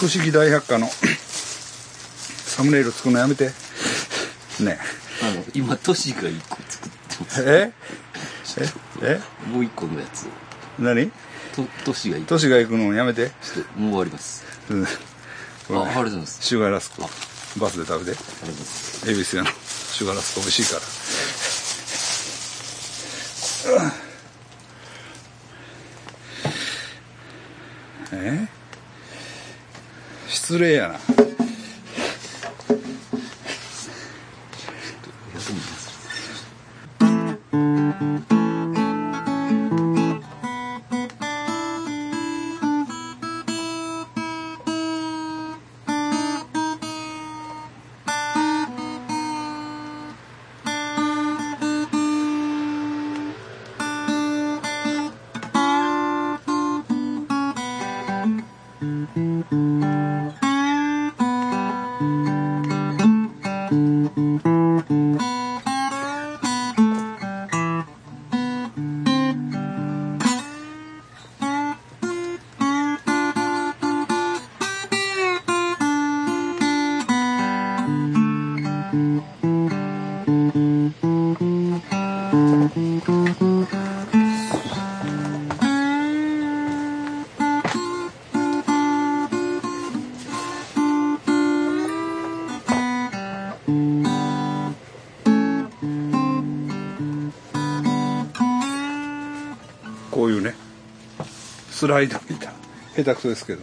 不思議大百科の サムネイル作るのやめて。ねあの今トシが一個作ってます。え？え？え？もう一個のやつ。を何？とトシが一個。都市が行くのやめて。ちょっともう終わります。うん。あありがとうございます。シュガーラスクバスで食べて。ありがとうございます。恵比寿屋のシュガーラスク美味しいから。え？失礼やな。下手くそですけど。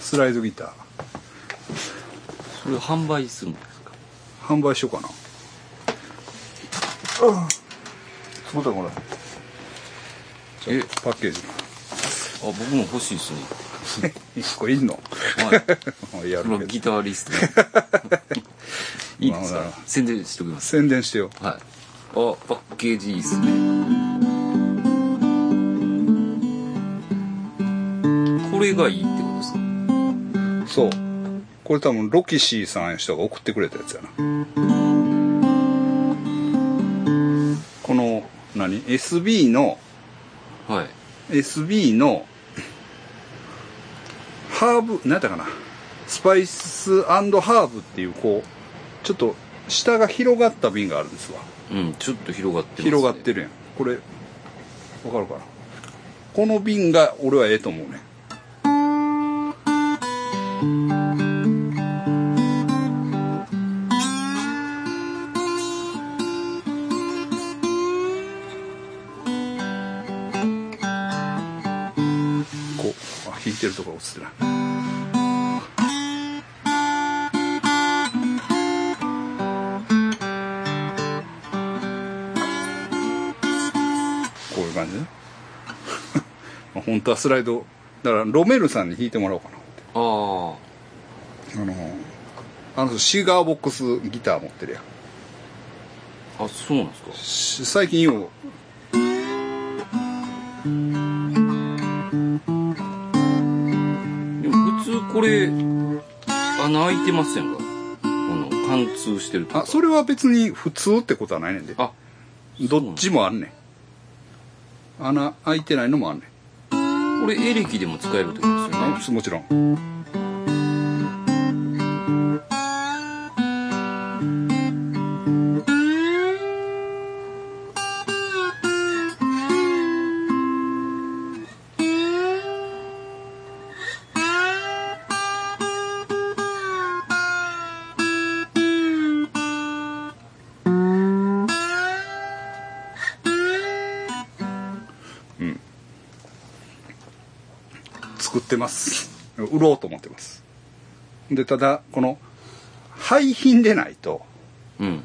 スライドギター。それを販売するんですか？販売しようかな。そうだこれえ？パッケージ。あ僕も欲しいですね。一個いんの？はい。やるギターリスト いいですまあ。まあか？宣伝しておきます。宣伝してよ。はい。あパッケージいいっすねれがいいってことですか？そう。これ多分ロキシーさんいう人が送ってくれたやつやな。この何？SB のはい。SB のハーブ何やったかな？スパイスハーブっていうこうちょっと下が広がった瓶があるんですわ。うんちょっと広がってます、ね、広がってるやん。これわかるかな？この瓶が俺はええと思うね弾いてるところ映ってない。こういう感じね。本当はスライドだからロメルさんに弾いてもらおうかなあああのあの人シガーボックスギター持ってるやん。あそうなんですか。し最近よでも普通これ穴開いてませんか？この貫通してるとか。あそれは別に普通ってことはないねんで。あどっちもあんねん。穴開いてないのもあんねん。これエレキでも使えるってことですよね。あもちろん作ってます。売ろうと思ってます。でただこの廃品でないとうん。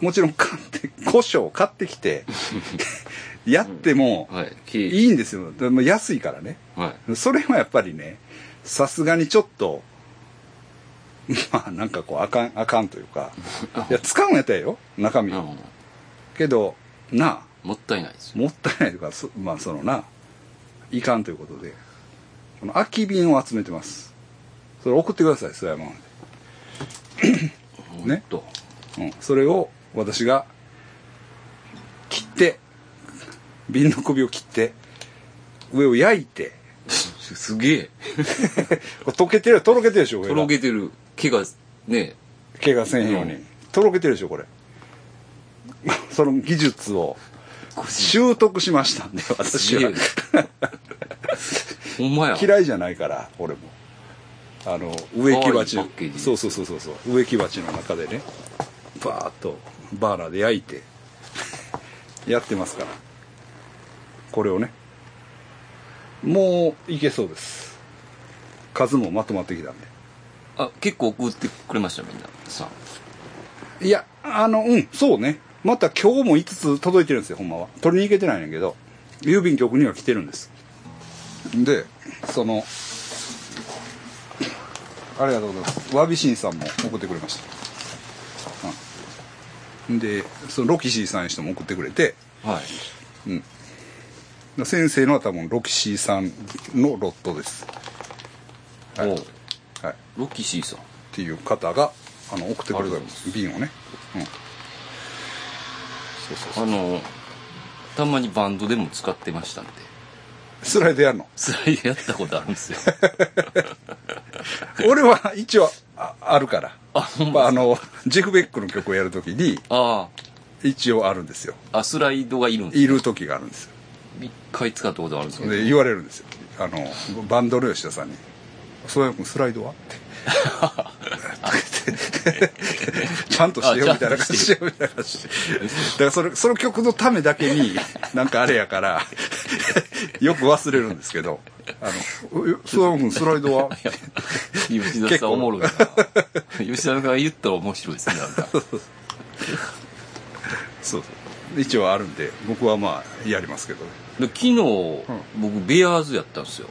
もちろん買って古書を買ってきて やってもはい経い。いんですよ。でも安いからね。はい。それはやっぱりねさすがにちょっとまあなんかこうあかんあかんというか いや使うんやったらええよ中身を。けどなあ。もったいないですよ。もったいないというかそまあそのないかんということでこの空き瓶を集めてます。それ送ってくださいそやままで、うん、それを私が切って瓶の首を切って上を焼いて。すげえ。溶けてる、とろけてるでしょ、とろけてる。毛が、ね、怪我せんように。うん。とろけてるでしょ、これ。その技術を習得しましたんで、私は。ほんまや。嫌いじゃないから、俺も。あの、植木鉢そうそうそうそうそう。植木鉢の中でね、バーッとバーナーで焼いて、やってますから。これをね。もういけそうです。数もまとまってきたんで。あ、結構送ってくれました、みんな。さいや、あの、うん、そうね。また今日も5つ届いてるんですよ、ほんまは。取りに行けてないんやけど、郵便局には来てるんです。で、その、ありがとうございます。わびしんさんも送ってくれました。うん、で、そのロキシーさんの人も送ってくれて、はい。先生のは多分ロキシーさんのロットです。はいはい。っロキシーさん。ていう方が、あの、送ってくれたんです。瓶をね。うん。そうそうそう。あの、たまにバンドでも使ってましたんで。スライドやるの？スライドやったことあるんですよ。俺は一応ああるから。あ、ほんまあ、まあの、ジェフ・ベックの曲をやるときに、あ一応あるんですよ。あ、あ、スライドがいるんですいる時があるんですよ。一回使ったことあるんですけど。で、言われるんですよ。あの、バンドの吉田さんに。そうや君スライドは？って。ちゃんとしようみたいな感じしようみたいな感じ。だからそれ、その曲のためだけに、なんかあれやから、よく忘れるんですけど、あの、えそうや君スライドは？吉田さんおもろいな。吉田さんが言ったら面白いですね、なんか。そう。一応あるんで、僕はまあ、やりますけどね。で昨日、僕、ベアーズやったんですよ。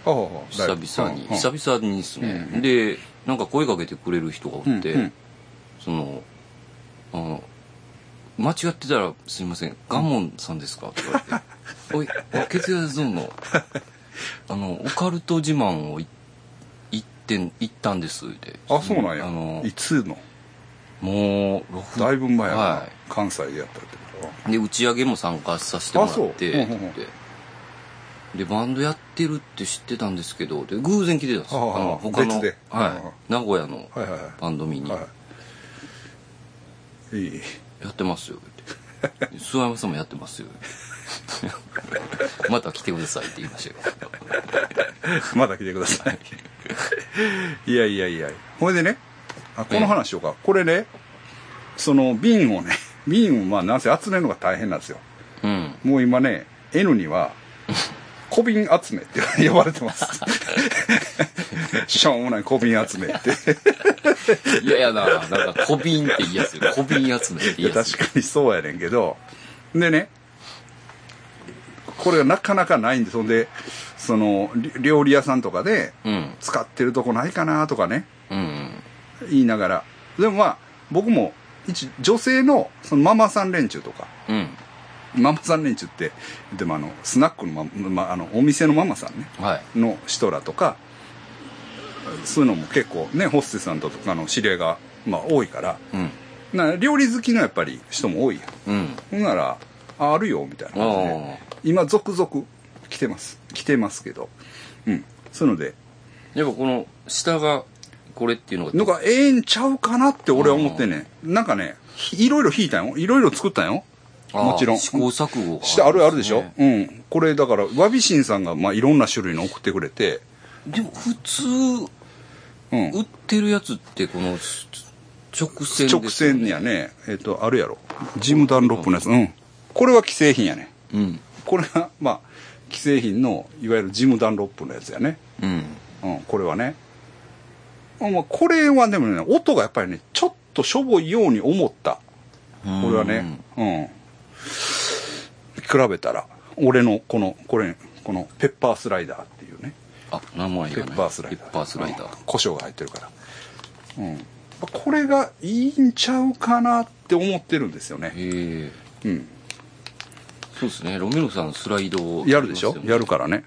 久々に。久々にですね。で、なんか声かけてくれる人がおって、うんうん。その、あの、間違ってたらすいません、ガモンさんですか？って言われて、おい、あ血圧ゾーンの、あの、オカルト自慢をい行ってん、行ったんです、って。あ、そうなんや。あのい、つの？もう、6だいぶ前やな、は関西でやったってことで打ち上げも参加させてもらってってでバンドやってるって知ってたんですけどで偶然来てたんですよあああの他の別ではい、名古屋のはいはいはいバンド見に、はい。いい。やってますよって諏訪山さんもやってますよ また来てくださいって言いましたよ まだ来てください。いやいやいや。ほいでね、あこの話しようか。これね、その瓶をね、瓶をまあなんせ集めるのが大変なんですよ。うんもう今ね、N には、小瓶集めって 呼ばれてます。しょうもない小瓶集めって。嫌やななんか小瓶っていいやつよ小瓶集めっていい。やつ確かにそうやねんけど、でね、これがなかなかないんで、そんで、その、り料理屋さんとかで、うん。使ってるとこないかなとかね、うん。言いながら。でもまあ、僕も、一、女性の、そのママさん連中とか、うんママさん連中って、でもあの、スナックのま、まあの、お店のママさんね、はいの人らとか、そういうのも結構ね、ホステスさんとかの知り合いが、まあ多いから、うんな料理好きのやっぱり人も多いやん。うんほんなら、ああるよ、みたいな感じで。今、続々来てます。来てますけど。うん。そういうので、やっぱこの下がこれっていうのがなんかええんちゃうかなって俺は思ってんねん。なんかね、ひいろいろ弾いたんよ。いろいろ作ったんよ。もちろん。試行錯誤がしてあるあるでしょ、ねうん。これだから、わびしんさんがまあいろんな種類の送ってくれて、でも普通うん。売ってるやつってこのす直線ね直線やね、えっ、と、あるやろ。ジムダンロップのやつ。うん。これは既製品やね。うんこれが、まあ、既製品の、いわゆるジムダンロップのやつやね。うんうん、これはね。あまあ、これはでもね、音がやっぱりね、ちょっとしょぼいように思った。これはね、うん。比べたら、俺のこの、これ、このペッパースライダーっていうね。あ名前ペがねッパースライダー。ペッパースライダーうん胡椒が入ってるから。うん。これがいいんちゃうかなって思ってるんですよね。へえうん。そうですねロメロさんスライドをやるでしょ？やるからね。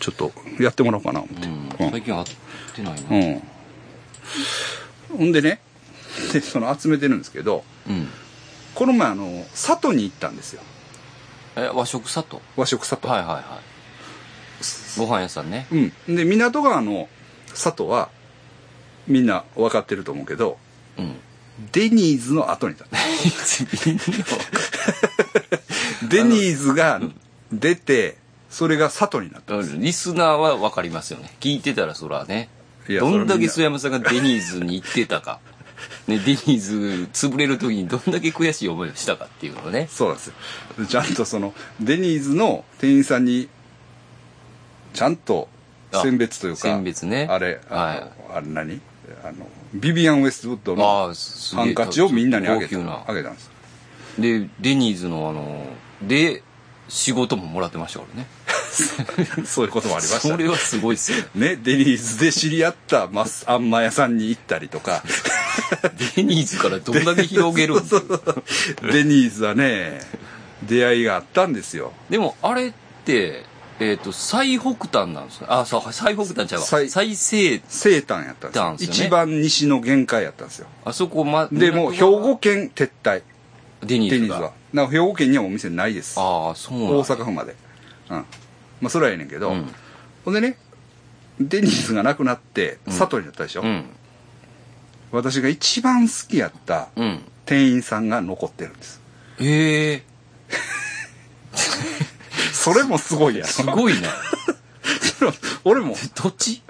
ちょっと、やってもらおうかな思って。うん最近会ってないなうん。ほんでね、で、その集めてるんですけど、うんこの前あの、里に行ったんですよ。え和食里？和食里。はいはいはご飯屋さんね。うん。で港川の佐藤はみんな分かってると思うけどうん。デニーズの後に立ってるデニーズが出てそれが佐藤になったリスナーは分かりますよね。聞いてたらそらね。どんだけ須山さんがデニーズに行ってたかね、デニーズ潰れる時にどんだけ悔しい思いをしたかっていうのをね。そうなんですよ。ちゃんとそのデニーズの店員さんにちゃんと選別というか選別ね。あれあの、はい。あれ何？あのビビアン・ウェストウッドあのハンカチをみんなにあげたあげたんです。でデニーズのあので仕事ももらってましたからね。そういうこともありました。それはすごいっすよ。ねねデニーズで知り合ったマスあんま屋さんに行ったりとかデニーズからどんだけ広げるデニーズはね出会いがあったんですよ。でもあれってえっ、と最北端なんですか？あそう最北端ちゃうわ。最最西西端やったんですですよね一番西の限界やったんですよ。あそこまでもう兵庫県撤退。デニーズは。だから兵庫県にはお店ないです。ああそう大阪府まで。うん。まあそれはええねんけど、うん。ほんでねデニーズがなくなって佐藤になったでしょ、うん私が一番好きやったうん。店員さんが残ってるんです。へえ。それもすごいやろ。すごいね 俺も。どっち？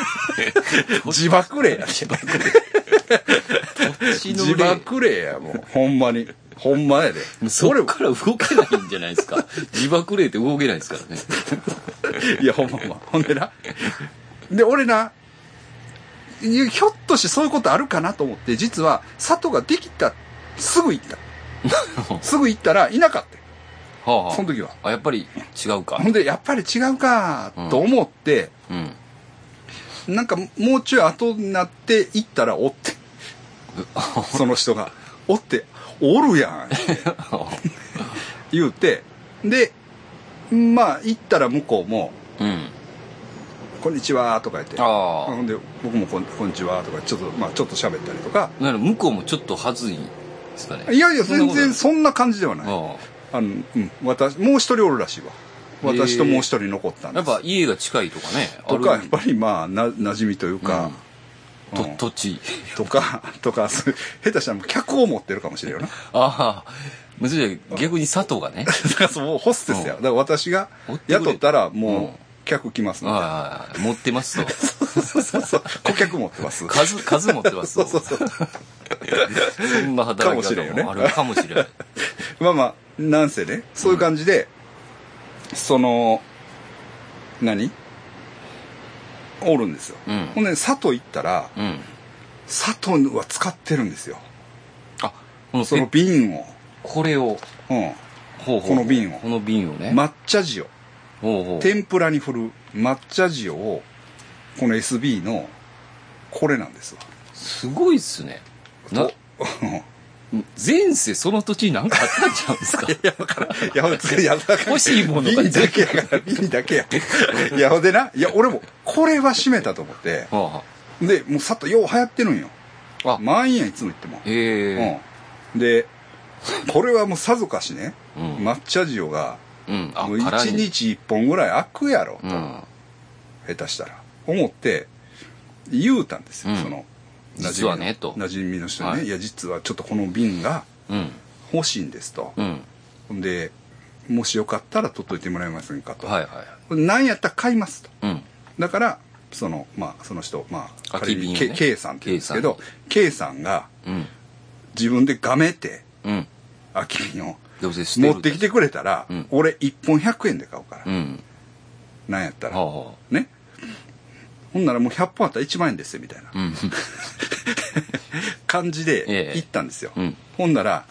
自爆霊や自爆霊。自霊爆霊やもう。ほんまに。ほんまやで。そ俺もっから動けないんじゃないですか。自爆霊って動けないですからね。いやほんまほんま。ほんでな。で俺なひょっとしてそういうことあるかなと思って実は佐藤ができたすぐ行った。すぐ行った らいなかった。はあ、はあ、その時は。あやっぱり違うか。ほんでやっぱり違うかと思って、うん。なんかもうちょい後になって行ったらおって その人が。おっておるやん。言うてでまあ行ったら向こうもうん「こんにちは」とか言って。あほんで僕もこん「こんにちは」とかちょっとまあちょっと喋ったりとか。あなら向こうもちょっとはずいんですかね。いやいや全然そんな感じではない。ああ。の、うん、私もう一人おるらしいわ。私ともう一人残ったんです。っぱ家が近いとかねとかやっぱりまあな馴染みというか、とうん。土地。とか とか 下手したらもう客を持ってるかもしれんよな。ああ。むしろ逆に佐藤がね。だからそうホステスや、うん。だから私が雇ったらうん。もう客来ますので、ああ持ってます。とそうそうそう。顧客持ってます。数数持ってます。とそうそうそう。そんな働き方もあるかもしれないまあまあなんせねそういう感じで、その何？おるんですよ、うん。ほんで佐藤行ったらうん。佐藤は使ってるんですよ。あこのそのえ瓶を、これを。うん、ほうほう。この瓶を。この瓶をね。抹茶塩ほうほう。天ぷらに振る抹茶塩をこの SB のこれなんですわ。すごいっすね。なと 前世その土地に何かあったんちゃうんですか？いや、だから、いや、い。や、欲しいものが瓶だけやから、瓶だけや。いや、ほんでな、いや、俺も、これは閉めたと思って、はで、もうさっと、よう流行ってるんよ。あ。あ満員やん、いつも言っても。ええ。うん。で、これはもうさぞかしね、うん。抹茶塩が、うん。あもう殻に一日一本ぐらい開くやろ、と、うん。下手したら。思って、言うたんですよ、うん。その、実はねと。馴染みの人にね、はい。い、や、実はちょっとこの瓶がうん。欲しいんですと。うん。ほんで、もしよかったら取っといてもらえませんかと。はいはいなんやったら買いますと。うん。だから、その、まあ、その人、まあ、仮に瓶をね。K, K さんって言うんですけど、K さん。がうん。自分でがめて、うん。空き瓶を持ってきてくれたら、うん。俺1本100円で買うから、うん。なんやったら、はあはね。ほんならもう100本あったら1万円ですよ、みたいな。あうん。感じ ええ。で行ったんですよ。うん。ほんなら、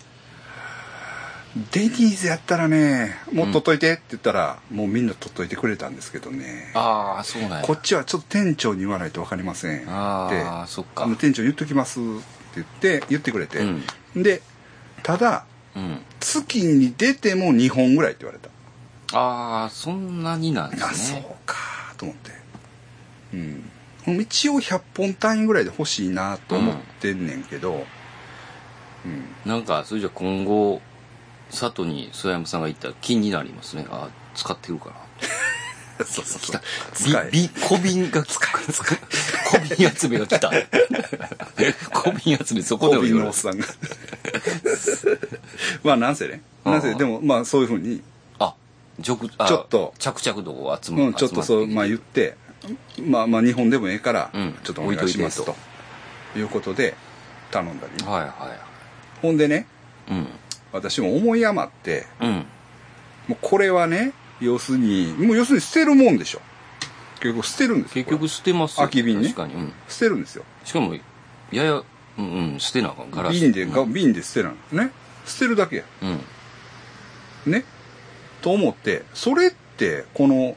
デニーズやったらね、もう取っといてって言ったら、もうみんな取っといてくれたんですけどね。ああそうなんや。こっちはちょっと店長に言わないと分かりませんって。ああそっか。店長言っときますって言って言ってくれて、うん。でただうん月に出ても2本ぐらいって言われた。ああそんなになんであすそうねかと思って。うん。一応100本単位ぐらいで欲しいなと思ってんねんけど、うん。なんかそれじゃ今後佐藤に曽山さんが言ったら気になりますね。あ使ってるかそうそう来たそう。使え。びび小瓶が来た 小瓶集めが来た。小瓶集めそこでコビンも言われのおっさんが。まあなんせね。なんせ、でもまあそういうふうに、あちょっと。着々とこう集まうん、ちょっとそう、まあ言って、まあまあ日本でもええからうん、ちょっとお願いしますと。と。いうことで、頼んだり。はいはほんでね、いうん。私も思い余って、うん。もうこれはね、要するに、もう要するに捨てるもんでしょ。結局捨てるんですよ。結局捨てますよ空き瓶ね確かに、うん、捨てるんですよ。しかもややうんうん捨てなあかんガラス瓶で、うんが瓶で捨てるのね。捨てるだけや。うんね。と思って、それって、この、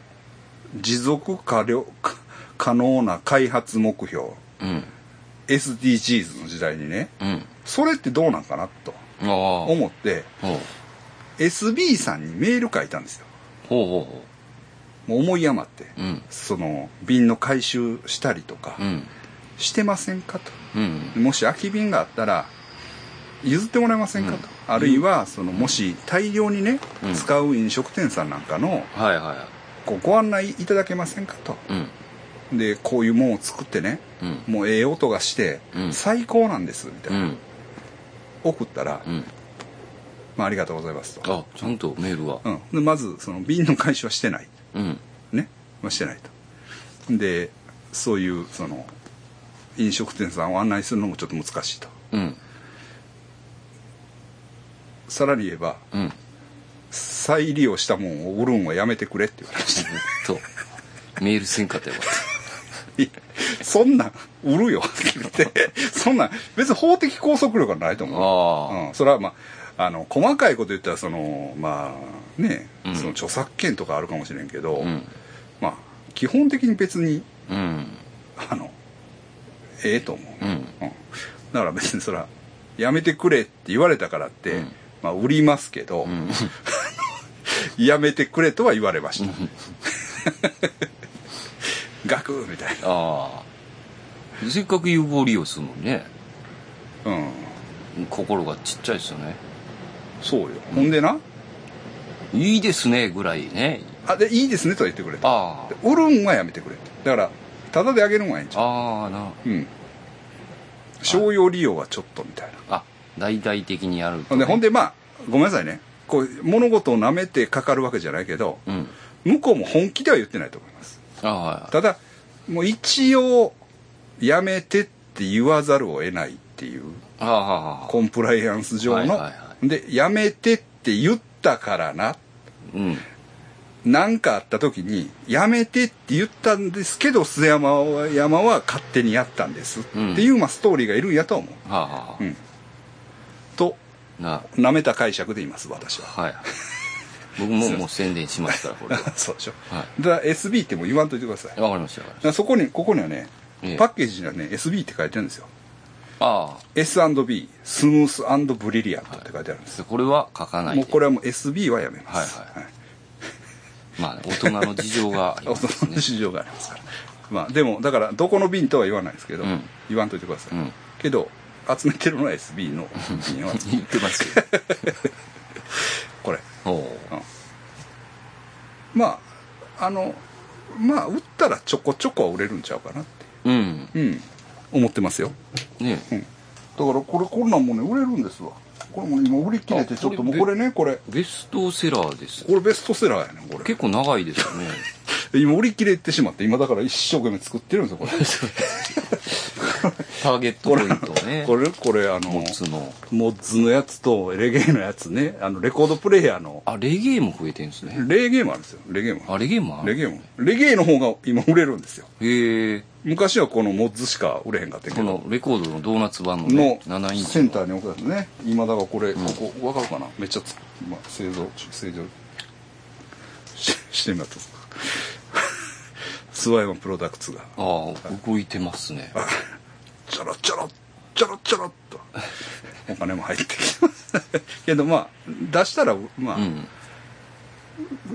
持続可量可可能な開発目標、うん。SDGs の時代にね、うん。それってどうなんかなと。思って、SB さんにメール書いたんですよ。ほうほうほもう思い余って、う。うん。その、瓶の回収したりとかう、ん。してませんかと。うん。もし空き瓶があったら、譲ってもらえませんかと。うんあるいは、その、もし大量にね、うん使う飲食店さんなんかの、はいはこうご案内いただけませんかと。で、こういうもんを作ってね、うん。もうええ音がして、うん最高なんです、みたいな。うん。送ったら、うん。まあ、ありがとうございますと。あ、ちゃんとメールは。うん。で、まず、その、瓶の回収はしてない。うん。ね。まあ、してないと。で、そういう、その、飲食店さんを案内するのもちょっと難しいと。うん。ささらに言えば、うん。再利用したもんを売るんはやめてくれって言われました。と、メールせんかったよそんなん売るよって言って、そんなん別に法的拘束力はないとた。思う。あうん、それはまあ、あの、細かいこと言ったら、その、まあ、ね、うんその著作権とかあるかもしれんけど、あ。うん。まあ、基本的に別に、うん。あの、ええと思う。うん。うん。だから別にそら、やめてくれって言われたからって、うんまあ、売りますけど、うん。やめてくれとは言われました。ガクみたいああ。せっかく有効利用するのにね、な。うん。心がちっちゃいですよね。そうよ。ほんでな、いいですね、ぐらいね。あ、で、いいですねとは言ってくれた。あで売るんはやめてくれ。だから、ただであげるんはええんちあ。ゃうああ、な。うん。商用利用はちょっとみたいな。あ、大々的にやると、ほんで、ほんで、まあ、ごめんなさいね。こう、物事を舐めてかかるわけじゃないけど、うん。向こうも本気では言ってないと思います。ああ、はい。ただ、もう一応、やめてって言わざるを得ないっていう、ああ、はあ。コンプライアンス上の、はいはいはで、やめてって言ったからな、うん。なんかあった時に、やめてって言ったんですけど、須山は山は勝手にやったんです、うんっていう、まあ、ストーリーがいるんやと思う。はあ、はうん。と、あ。な、舐めた解釈で言います、私は。はい。僕ももう宣伝しますから、これは。そうでしょ。はだから SB ってもう言わんといてください。わかりました。わかりましらそこに、ここにはね、ええパッケージにはね、SB って書いてるんですよ。た。あ S&B、スムースブリリアントって書いてあるんですあ。これは書かないで。もうこれはもう SB はやめます。はいはいまあ、大人の事情があり大ますね人の。市場がありますから。まあでも、だから、どこの瓶とは言わないですけど、うん言わんといてください。うん。けど、集めてるのは SB の瓶は、言ってますよ。これ。ほまあ、あの、まあ、売ったらちょこちょこは売れるんちゃうかなって、う。うん。うん、思ってますよ。ねうん。だから、これ、こんなんもね、売れるんですわ。これも今売り切れて、あちょっともうこれね、これ、ベストセラーです。これベストセラーやねんこれ。結構長いですよね。今売り切れてしまって、今だから一生懸命作ってるんですよ、これ。ターゲットポイントね。これ、これ、あの、モッツの。モッズのやつとレゲエのやつね、あの、レコードプレイヤーの、あ、レゲエも増えてるんですね。レゲエもあるんですよ、レゲエも。あ、レゲエもあるレゲエも。レゲエの方が今売れるんですよ。へえ。昔はこのモッズしか売れへんかったけこど。のレコードのドーナツ版ののね、7インチの。センターに置くやつね。今だからこれ、ここ、わかるかな？めっちゃつ、まあ、製造、製造ししてみようと。スワイマンプロダクツが、ああ、動いてますね。ちょろちょろ、ちょろちょろっと、お金も入ってきてます。けどまあ、出したら、まあ、うん。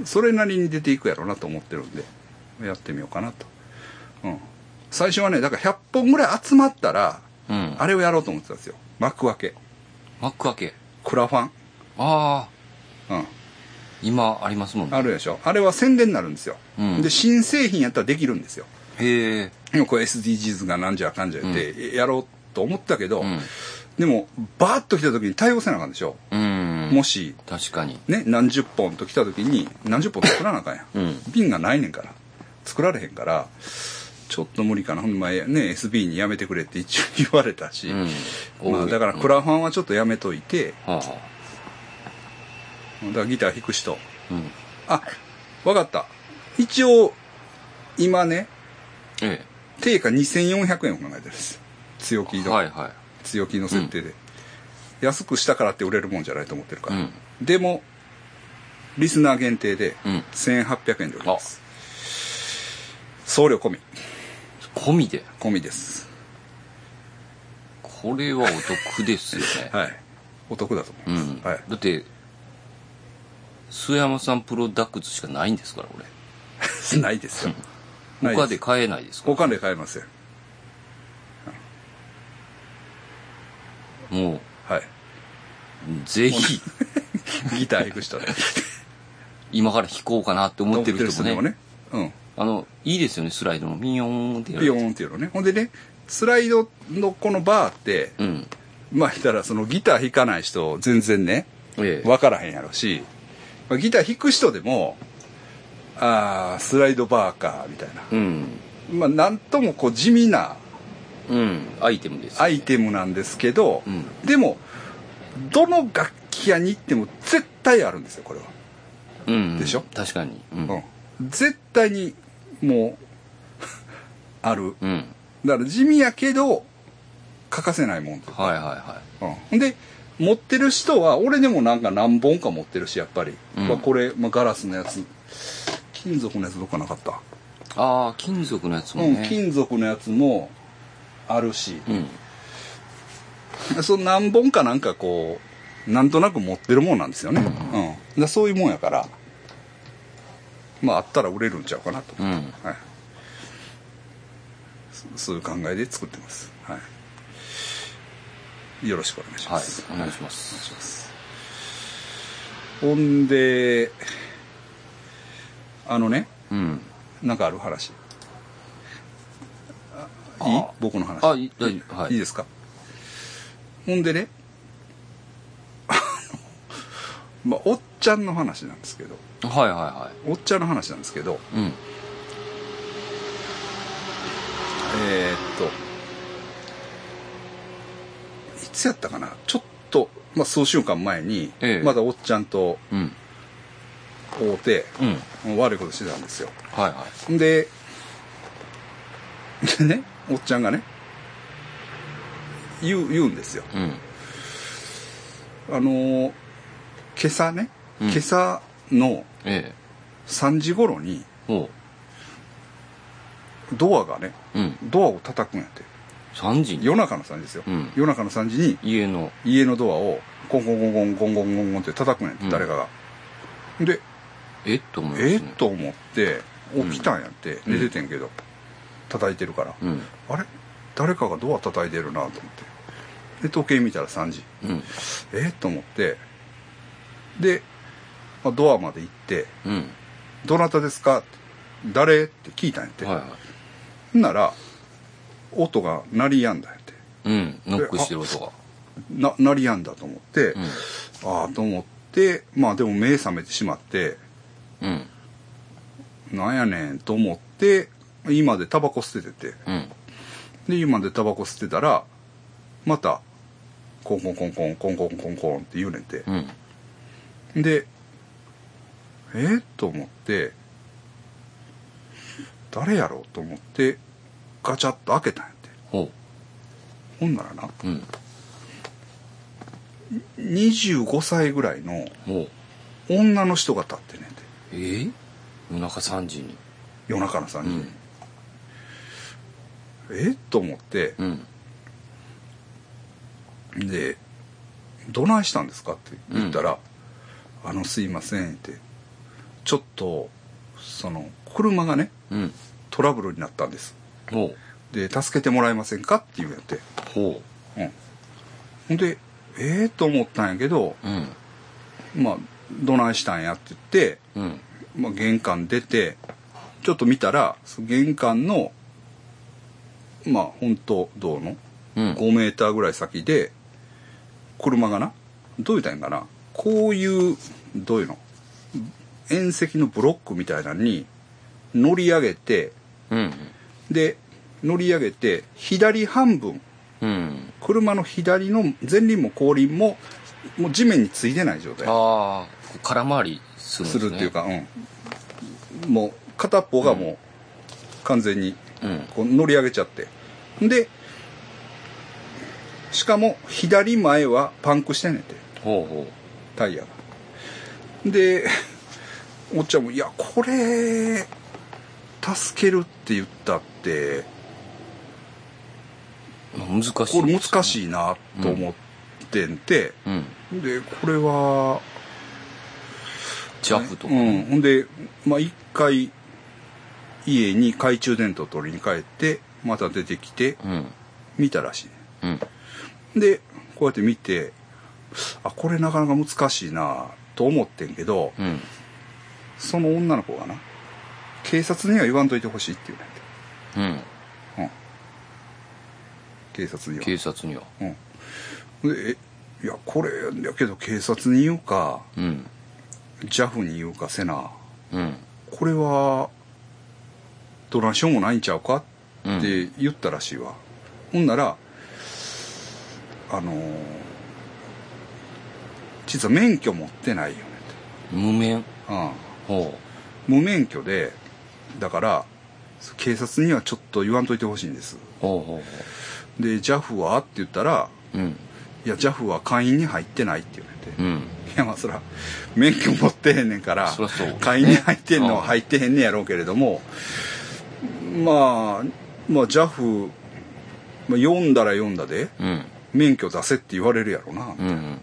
それなりに出ていくやろうなと思ってるんで、やってみようかなと。うん。最初はね、だから100本ぐらい集まったら、うん。あれをやろうと思ってたんですよ。幕開け。幕開け。クラファン。あうん。今ありますもんねあるでしょあれは宣伝になるんですよ、うんで新製品やったらできるんですよへえ今これ SDGs がなんじゃかんじゃ言ってやろうと思ったけど、うん。でもバーッと来た時に対応せなあかんでしょ、うん。もし確かに。ね何十本と来た時に何十本作らなあかんやん、うん。瓶がないねんから作られへんからちょっと無理かな。ほんまね SB にやめてくれって一応言われたし、うん。まあ、だからクラファンはちょっとやめといて、はあ。はだからギター弾く人。あうん。あわかった。一応今ねえ定価2400円を考えてるんです。強気えの、はいは強気の設定で、安くしたからって売れるもんじゃないと思ってるから、うん。でもリスナー限定でうん。1800円で売ります、送料込み。い込みで？込みです。これはお得ですよね。はい。お得だと思います、うん。はい。だって須山さんプロダクツしかないんですから俺。ないですよ 他で買えないですか？ら他で買えません。もはい、うぜひ。ギター弾く人で今から弾こうかなって思ってる人もね。思ってるね。あのいいですよねスライドの。ミヨーンってうんピヨやるーンっていうのね。ほんでねスライドのこのバーってうん。まあ言ったらそのギター弾かない人全然ねええ。分からへんやろし、まあ、ギター弾く人でもああスライドバーかみたいな。うん。まあなんともこう地味なうん。アイテムです。よねアイテムなんですけど、うん。でもどの楽器屋に行っても絶対あるんですよこれは、うん。でしょ？確かに。うん。うん、絶対にもうある。うん。だから地味やけど欠かせないもん、はいはいはうん、ほんで持ってる人は俺でもなんか何本か持ってるしやっぱり、うん。まあ、これ、まあ、ガラスのやつ金属のやつどっかなかった、いああ金属のやつもうん、ね金属のやつもあるし、うん。その何本かなんかこうなんとなく持ってるもんなんですよね、うん。だからそういうもんやからまああったら売れるんちゃうかなと、うん。はい、そそういう考えで作ってます、はい、よろしくお願いしはいます、お願いします。します。ほんであのねうん。なんかある話。あいい？あ僕の話。あい大丈夫。はい。いいですか？ほんでねまあおっちゃんの話なんですけど。はいはいはおっちゃんの話なんですけど。いうん。えーっといつやったかな？ちょっと、まあ、数週間前に、ええ。まだおっちゃんとうん会うて、う悪いことしてたんですよ、はいはい、ででねおっちゃんがね言う言うんですよ、あのー、今朝ね、今朝の3時頃に、ドアがね、ドアを叩くんやって。3時夜中の3時ですよ、夜中の3時に家の。家のドアをゴンゴンゴンゴンゴンゴンゴンって叩くんやって、誰かが。でえっ？と思いますえねっ？と思って起きたんやって、うん。寝ててんけど叩いてるから、うん。あれ？誰かがドア叩いてるなと思って。で時計見たら3時。うん。えっ？と思って。で、まあ、ドアまで行ってうん「どなたですか?」って「誰?」って聞いたんやって、はいはい。ほんなら音が鳴りやんだんやって。うん。ノックしてる音が。な鳴りやんだと思って、うん。ああと思ってまあでも目覚めてしまってうん。なんやねんと思って今でタバコ捨ててて。うん。で今でタバコ捨てたらまたコンコンコンコンコンコンコンコンって言うねんて。うん。でえっと思って誰やろうと思ってガチャッと開けたんやって。ほほんならな。ううん25歳ぐらいの女の人が立ってんねんてえー？夜中3時に。夜中の3時に、うん。え？っと思って。うん。で「どないしたんですか?」って言ったら「あのすいません」って「ちょっとその車がねうん。トラブルになったんです。ほで助けてもらえませんか?」って言うんやって。うほう。ん。ほんでええと思ったんやけどううん。まあどないしたんやって言って、うんまあ、玄関出てちょっと見たら玄関のまあ本当道のうん。5メーターぐらい先で車がなどう言ったんかなこういうどういうの縁石のブロックみたいなのに乗り上げてうん。で乗り上げて左半分うん。車の左の前輪も後輪ももう地面についてない状態。ああ空回りするするっていうか、うん、もう片っぽがもう完全にうん。こう乗り上げちゃって。でしかも左前はパンクしてんねんて。ほうほタイヤが。でおっちゃんも「いやこれ助けるって言ったって。難しいこれ難いしいなと思ってんて、うん。でこれは JAF とか。うん、ほんで、まあ、一回家に懐中電灯取りに帰ってまた出てきてうん。見たらしい。ねうん。でこうやって見てあこれなかなか難しいなと思ってんけどうん。その女の子がな警察には言わんといてほしいって言うねんて。うん。警察には。警察には。うん。でえいやこれやけど警察に言うか。うん JAF に言うかせな。うん。これはどないしようもないんちゃうか？うん。って言ったらしいわ、ほんならあのー実は免許持ってないよね無免？って、うん、ほ無免許でだから警察にはちょっと言わんといてほしいんです。うほうほう。で JAF は？って言ったらうんいや JAF は会員に入ってないって言われて、いうん。やまあそら免許持ってへんねんから会員に入ってんのはうん。入ってへんねやろうけれどもまあまあ JAF、まあ、読んだら読んだでうん。免許出せって言われるやろな、っうん。うん。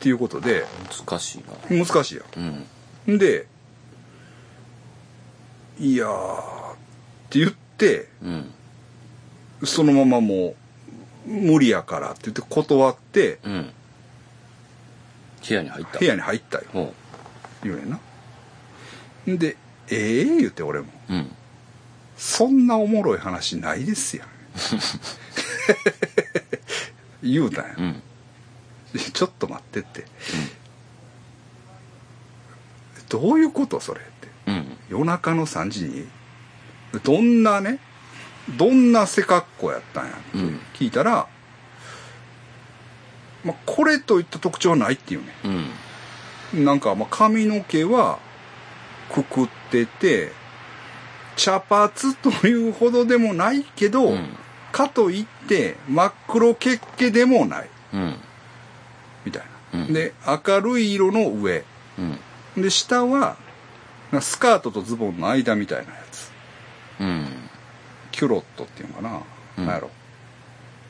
ていうことで難しいな。難しいやうんん。でいやーって言ってうん。そのままもう無理やからって言って断ってうん部屋に入った部屋に入ったよほ言うねんな。で、ええ言うて俺も。ううんそんなおもろい話ないですやん。言うたんやう。んでちょっと待ってって。どういうことそれって。うん夜中の3時に、どんなね、どんな背格好やったんやってうん。聞いたら、まあ、これといった特徴はないっていうね。うん。なんかまあ髪の毛はくくってて茶髪というほどでもないけど、うん。かといって真っ黒血気でもない。うん。みたいな、うん。で明るい色の上。うん。で下はスカートとズボンの間みたいなやキュロットっていうのかな、うん。なんやろ。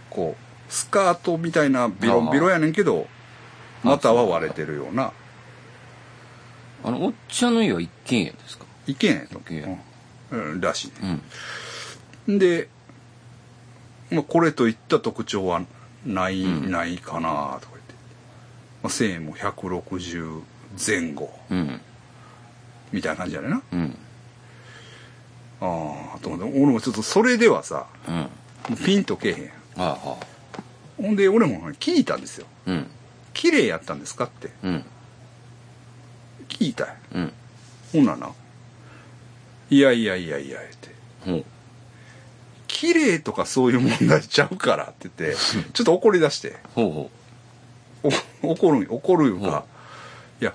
こうスカートみたいなビロンビロンやねんけど股は割れてるような。あのおっちゃんの家は一軒家ですか？一軒家う。ん。うんらしいね。うん。で、まあ、これといった特徴はない、うん。ないかなとか言って、まあ、1000も160前後うん。みたいな感じやねんな。うんああと思って俺もちょっとそれではさうん。もうピンとけえへんああほんで俺も聞いたんですよ。うん「綺麗やったんですか?」って。うん。聞いたうん。ほんならな「いやいやいやいや」ってほう「綺麗とかそういう問題ちゃうから」って言ってちょっと怒り出して。ほうほお怒るん怒るいうか、いや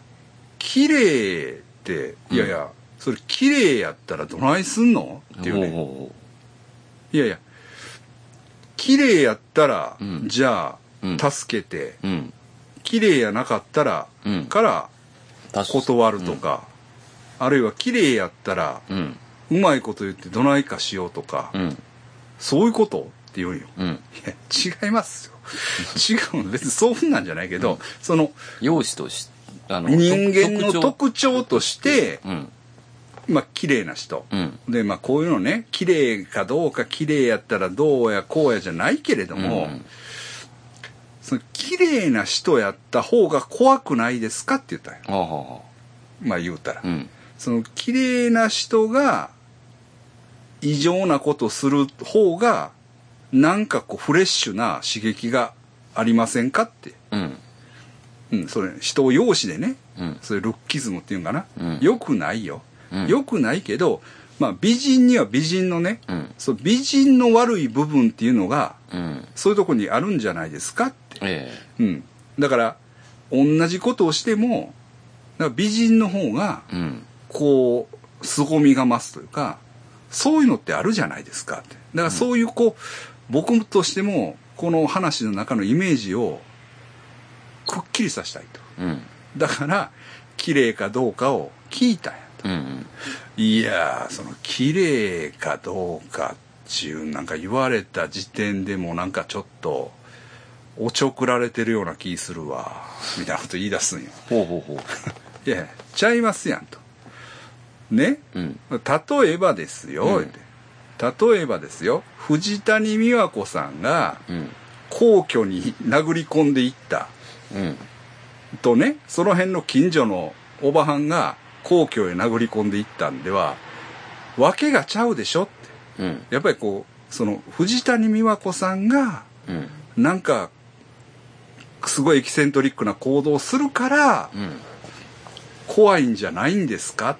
綺麗っていやいや、それ綺麗やったらどないすんの？うっていうね。いやいや。綺麗やったら、うん。じゃうん。あ助けて、ううん。綺麗やなかったら、うん。から断るとか、あるいは綺麗やったらうん。うまいこと言ってどないかしようとか、うん。そういうこと？って言うんよ。うん。いや違いますよ。違うの。別にそうふんなんじゃないけど、その容姿としあの人間の特徴としてうんまあ綺麗な人、うんでまあこういうのね綺麗かどうか綺麗やったらどうやこうやじゃないけれども、うんその綺麗な人やった方が怖くないですかって言ったんよ。はあまあ言うたら。あうんその綺麗な人が異常なことする方がなんかこうフレッシュな刺激がありませんかって。うんうん、それ人を容姿でね、うんそれルッキズムっていうんかな。うんよくないよ。うんよくないけど、まあ美人には美人のね、うんそう美人の悪い部分っていうのがうんそういうとこにあるんじゃないですかって。えうん。だから同じことをしても、だから美人の方がえうんこう、凄みが増すというか、そういうのってあるじゃないですかって。だからそういうこう、僕としても、この話の中のイメージを、くっきりさせたいと。うんだから、綺麗かどうかを聞いたんやと。うんうん。いやー、その、綺麗かどうかっていう、なんか言われた時点でもなんかちょっと、おちょくられてるような気するわ、みたいなこと言い出すんよ。ほうほうほいやいや、ちゃいますやんと。ね？ううん。例えばですよ、うん。例えばですよ藤谷美和子さんがうん。皇居に殴り込んでいったうん。とねその辺の近所のおばはんが皇居へ殴り込んでいったんでは訳がちゃうでしょって。うん。やっぱりこうその藤谷美和子さんがうん。なんかすごいエキセントリックな行動をするからうん。怖いんじゃないんですか？っ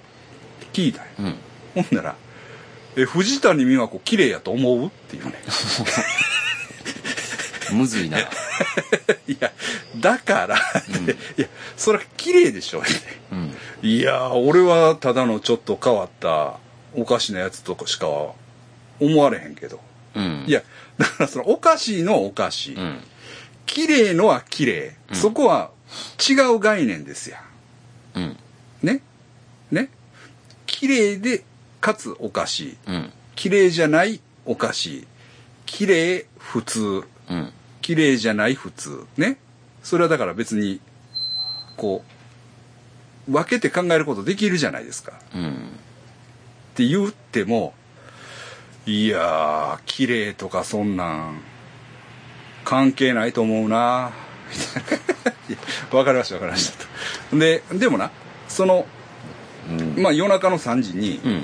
て聞いたんようん。ほんなら「え藤谷美和子綺麗やと思う?」っていうね むずいな。いやだから、うん。いやそれは綺麗でしょうん。いや俺はただのちょっと変わったおかしなやつとかしかは思われへんけど。うん。いやだからそのおかしいのはおかしい、うん。綺麗のは綺麗、うん。そこは違う概念ですやうん。ね？ね？綺麗でかつおかしいうん。綺麗じゃないおかしい綺麗普通。うん綺麗じゃない普通。ね。それはだから別にこう分けて考えることできるじゃないですか。っうんて言ってもいやー綺麗とかそんなん関係ないと思うな。みたいないや分かりました分かりましたと。ででもなそのうん。まあ夜中の3時にうん。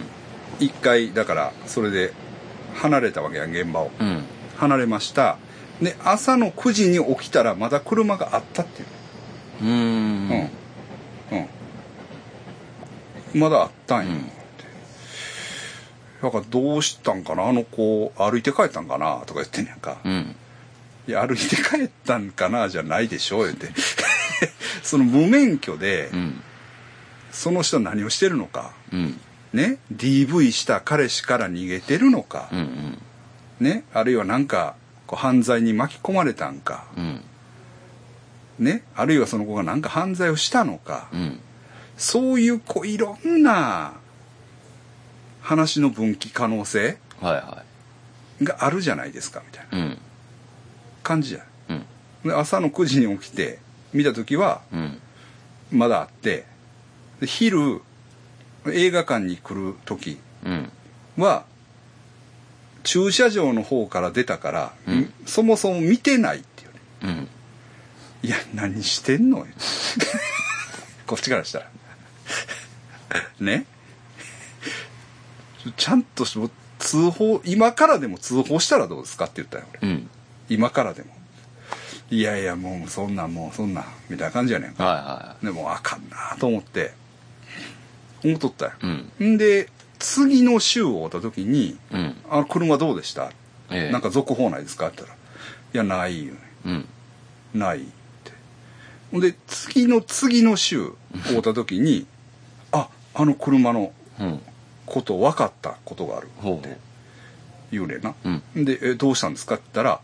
一回だからそれで離れたわけやん現場を。うん。離れましたで朝の9時に起きたらまだ車があったっていう。うーん。うん。うん。まだあったんや、うん。だからどうしたんかな？あの子歩いて帰ったんかな？とか言ってんやんか、うん。いや歩いて帰ったんかな？じゃないでしょ言って。その無免許でうん。その人は何をしてるのか？うん。ね？DV した彼氏から逃げてるのか、うんうん。ね？あるいはなんかこう犯罪に巻き込まれたんか。うん。ね？あるいはその子がなんか犯罪をしたのか、うん。そういうこういろんな話の分岐可能性があるじゃないですかみたいな。感じじゃうん。んで朝の9時に起きて見た時はうん。まだあってで昼映画館に来る時うん。は駐車場の方から出たから、うん。そもそも見てないっていうね。うん。いや何してんの？こっちからしたら。ね？ちゃんとし通報今からでも通報したらどうですかって言ったよ俺。うん。今からでも。いやいやもうそんなんもうそんなんみたいな感じやねん。かはいはでもうあかんなと思って思っとったよ。いうん。んで次の週を追った時にうん「あの車どうでした？ええ。なんか続報ないですか?」って言ったら「いやないよね。うん。ない」って。ほんで次の次の週会った時に「ああの車のうん。こと分かったことがある」ほうほう。言うねんな。うん。でえ「どうしたんですか?」って言ったら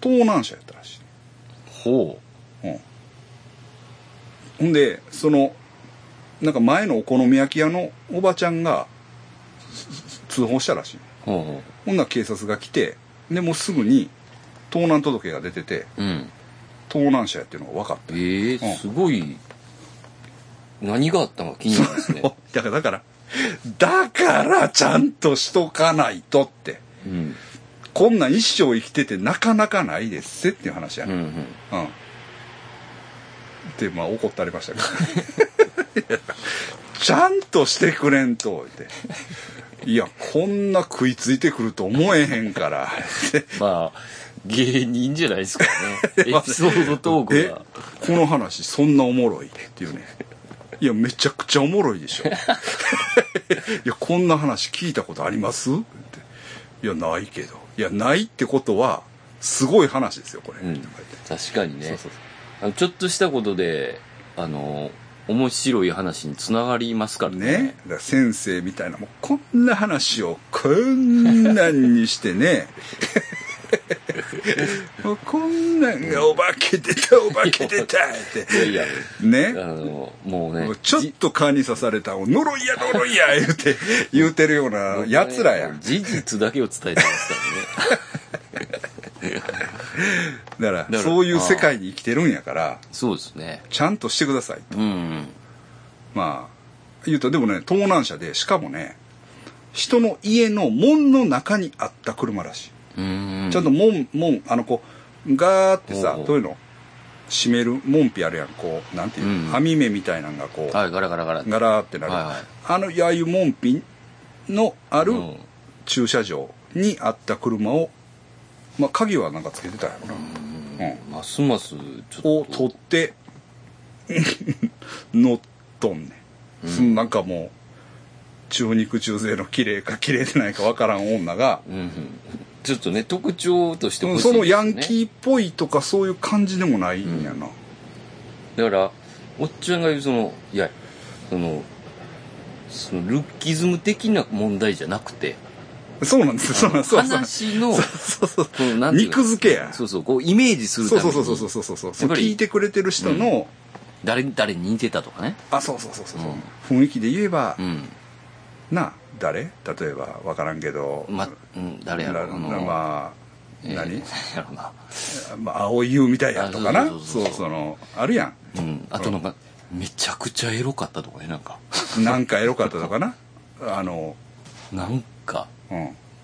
盗難車やったらしい。ほうん。ほんでそのなんか前のお好み焼き屋のおばちゃんが通報したらしい。うほう。ほほんなら警察が来てでもうすぐに盗難届が出ててううん。盗難車やっていうのが分かった。ええうん。すごい。何があったのか気になるですね。だからだからだからちゃんとしとかないとって。うん。こんなん一生生きててなかなかないですせっていう話や。ね、うんうん。うん。で、まあ怒ってありましたけど。ちゃんとしてくれんと、って。いや、こんな食いついてくると思えへんから。まあ芸人じゃないですかね エピソードトークえが、この話そんなおもろい？っていうね。いや、めちゃくちゃおもろいでしょ。いや、こんな話聞いたことあります？って。いや、ないけど。いや、ないってことは、すごい話ですよ、これ。うん確かにねそうそうあのちょっとしたことであの面白い話につながりますからね。ね、だから先生みたいなもうこんな話をこんなんにしてね。もうこんなんがお化け出たお化け出たって。いやいやあね。のもうねちょっと蚊に刺された呪いや呪いや言うて言うてるようなやつらやん。事実だけを伝えてますからね だかららそういう世界に生きてるんやからそうですね。ちゃんとしてくださいと。うん。まあ言うとでもね盗難車でしかもね人の家の門の中にあった車らしい。うん。ちゃんと門、門、あの、こう、ガーってさどういうの閉める門ピあるやん、こう、なんていうの、うん。網目みたいなんがこう、はいガラガラガラ。ガラーってなる。はいはい。あの、ああいう門ピのあるうん。駐車場にあった車を、まあ、鍵はなんかつけてたんやろな。うん。ますますちょをっと。取って、乗っとんねん。そのなんかもう、中肉中背の綺麗か綺麗でないかわからん女が、うん。うんちょっとね特徴としてうん欲しいですね。そのヤンキーっぽいとかそういう感じでもないんやな。だからおっちゃんが言うそのいやそのそのルッキズム的な問題じゃなくてそうなんです。よ。そうなんです。そうそう話のそうそうこのなんていうの？肉付けや。そうそうこうイメージするために。そうそうそうそうそうそう。聞いてくれてる人の、誰誰に似てたとかね。あ、そうそうそうそう、う。ん。雰囲気で言えばう、ん。な、誰？例えば、わからんけど、まうん誰やろなあのまあ、えー何？やろうな。まあ、青い優みたいやとかな。あそうそうそうそう。そう、その、あるやうん。あとなんかめちゃくちゃエロかったとかねなんか。ん。なんかエロかったとかな。あの、なんかうん。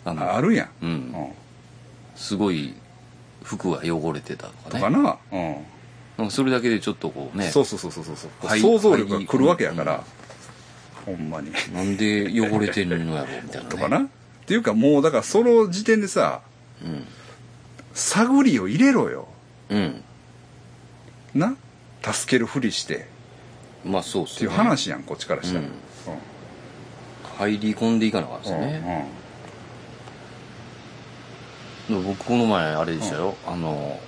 あのあるやん。ううん。ん。すごい服が汚れてたとかね。とかな。うん。なんかそれだけでちょっとこうね。そうそうそうそうそうはい想像力が来るわけやから、はいほんまに。なんで汚れてんのやろみたいな、ね、とかな、っていうかもうだからその時点でさうん探りを入れろよ。うん。な。助けるふりして。まあそうっすね。っていう話やんこっちからしたら、ううん。ん入り込んでいかなかったですうん。ね、僕この前あれでしたよ、あの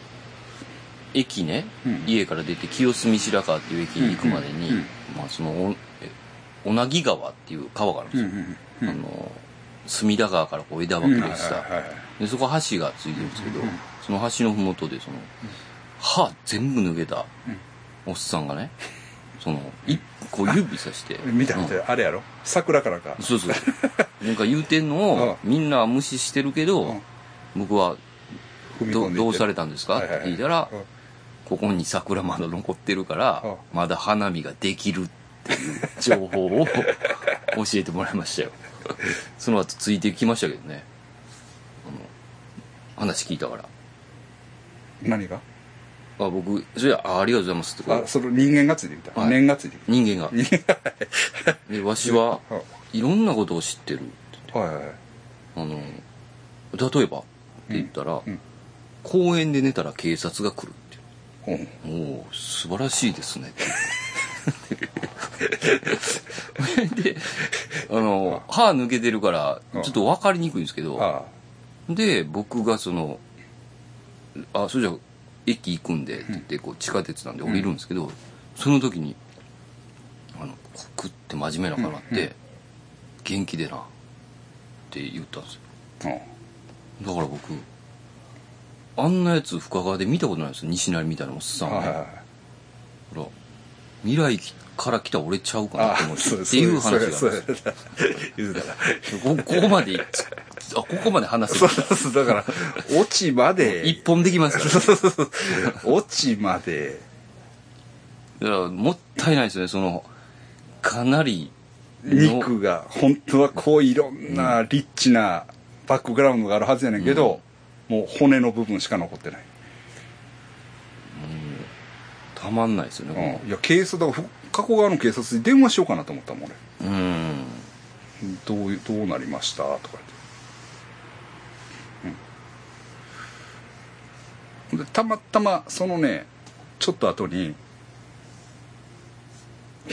駅ね、うん。家から出て清澄白河っていう駅に行くまでに、うん。うんまあその小名木川っていう川があるんですうんよ、うんあの隅田川からこう枝分うんけでした、はいはいはいでそこ橋がついてるんですけど、うんその橋の麓でその、歯全部抜けたおっさんがねそのいこう指さして。見た見た、あれやろ？桜からか。そうそう。なんか言うてんのをみんなは無視してるけど、うん僕はどどうされたんですか?」ってはいはいはい。聞いたらうん「ここに桜まだ残ってるからうん。まだ花見ができる」っていう情報を 教えてもらいましたよ。その後ついてきましたけどね。話聞いたから。何が？あ僕それあありがとうございますってあその人間がついてきた、はい。念がついてき人間が。た人間でわしはがいろんなことを知ってるって言って。はいはいはい。あの例えばって言ったら、うん。公園で寝たら警察が来るってう。ん。おお素晴らしいですね。であの歯抜けてるからちょっと分かりにくいんですけどあで僕がその「あそれじゃあ駅行くんで」って言ってこう地下鉄なんで降りるんですけど、その時にあのくって真面目な顔になって「元気でな」って言ったんですよだから僕あんなやつ深川で見たことないですよ。西成みたいなおっさんはいほら未来から来た俺ちゃうかなあと思ってっていう話があるんこここまであここまで話せる。だからオチまで。一本できますからオチまで。だからもったいないですよね。そのかなりの肉が本当はこういろんなリッチなバックグラウンドがあるはずやねんけど、もう骨の部分しか残ってない、たまんないですよねうん、いや警察だからふ加古川の警察に電話しようかなと思ったもん俺。うん。どうどうなりました？とか言って、うん、でたまたまそのねちょっと後に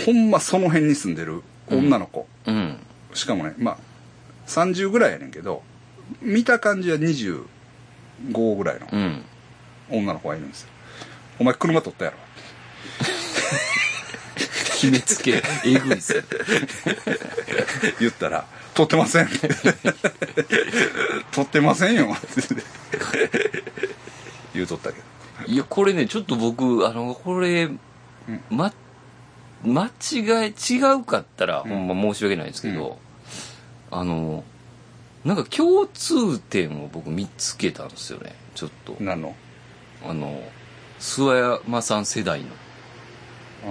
ほんまその辺に住んでる女の子、うん。しかもねまあ30ぐらいやねんけど見た感じは25ぐらいのうん。女の子がいるんですよ。お前車取ったやろ。決めつけえぐいっすよ言ったら「取ってません」取ってませんよ」って言うとったけど。いやこれねちょっと僕あのこれ、ま間違い違うかったら、ほんま申し訳ないですけど、あのなんか共通点を僕見つけたんですよねちょっと。何の？あの諏訪山さん世代の。う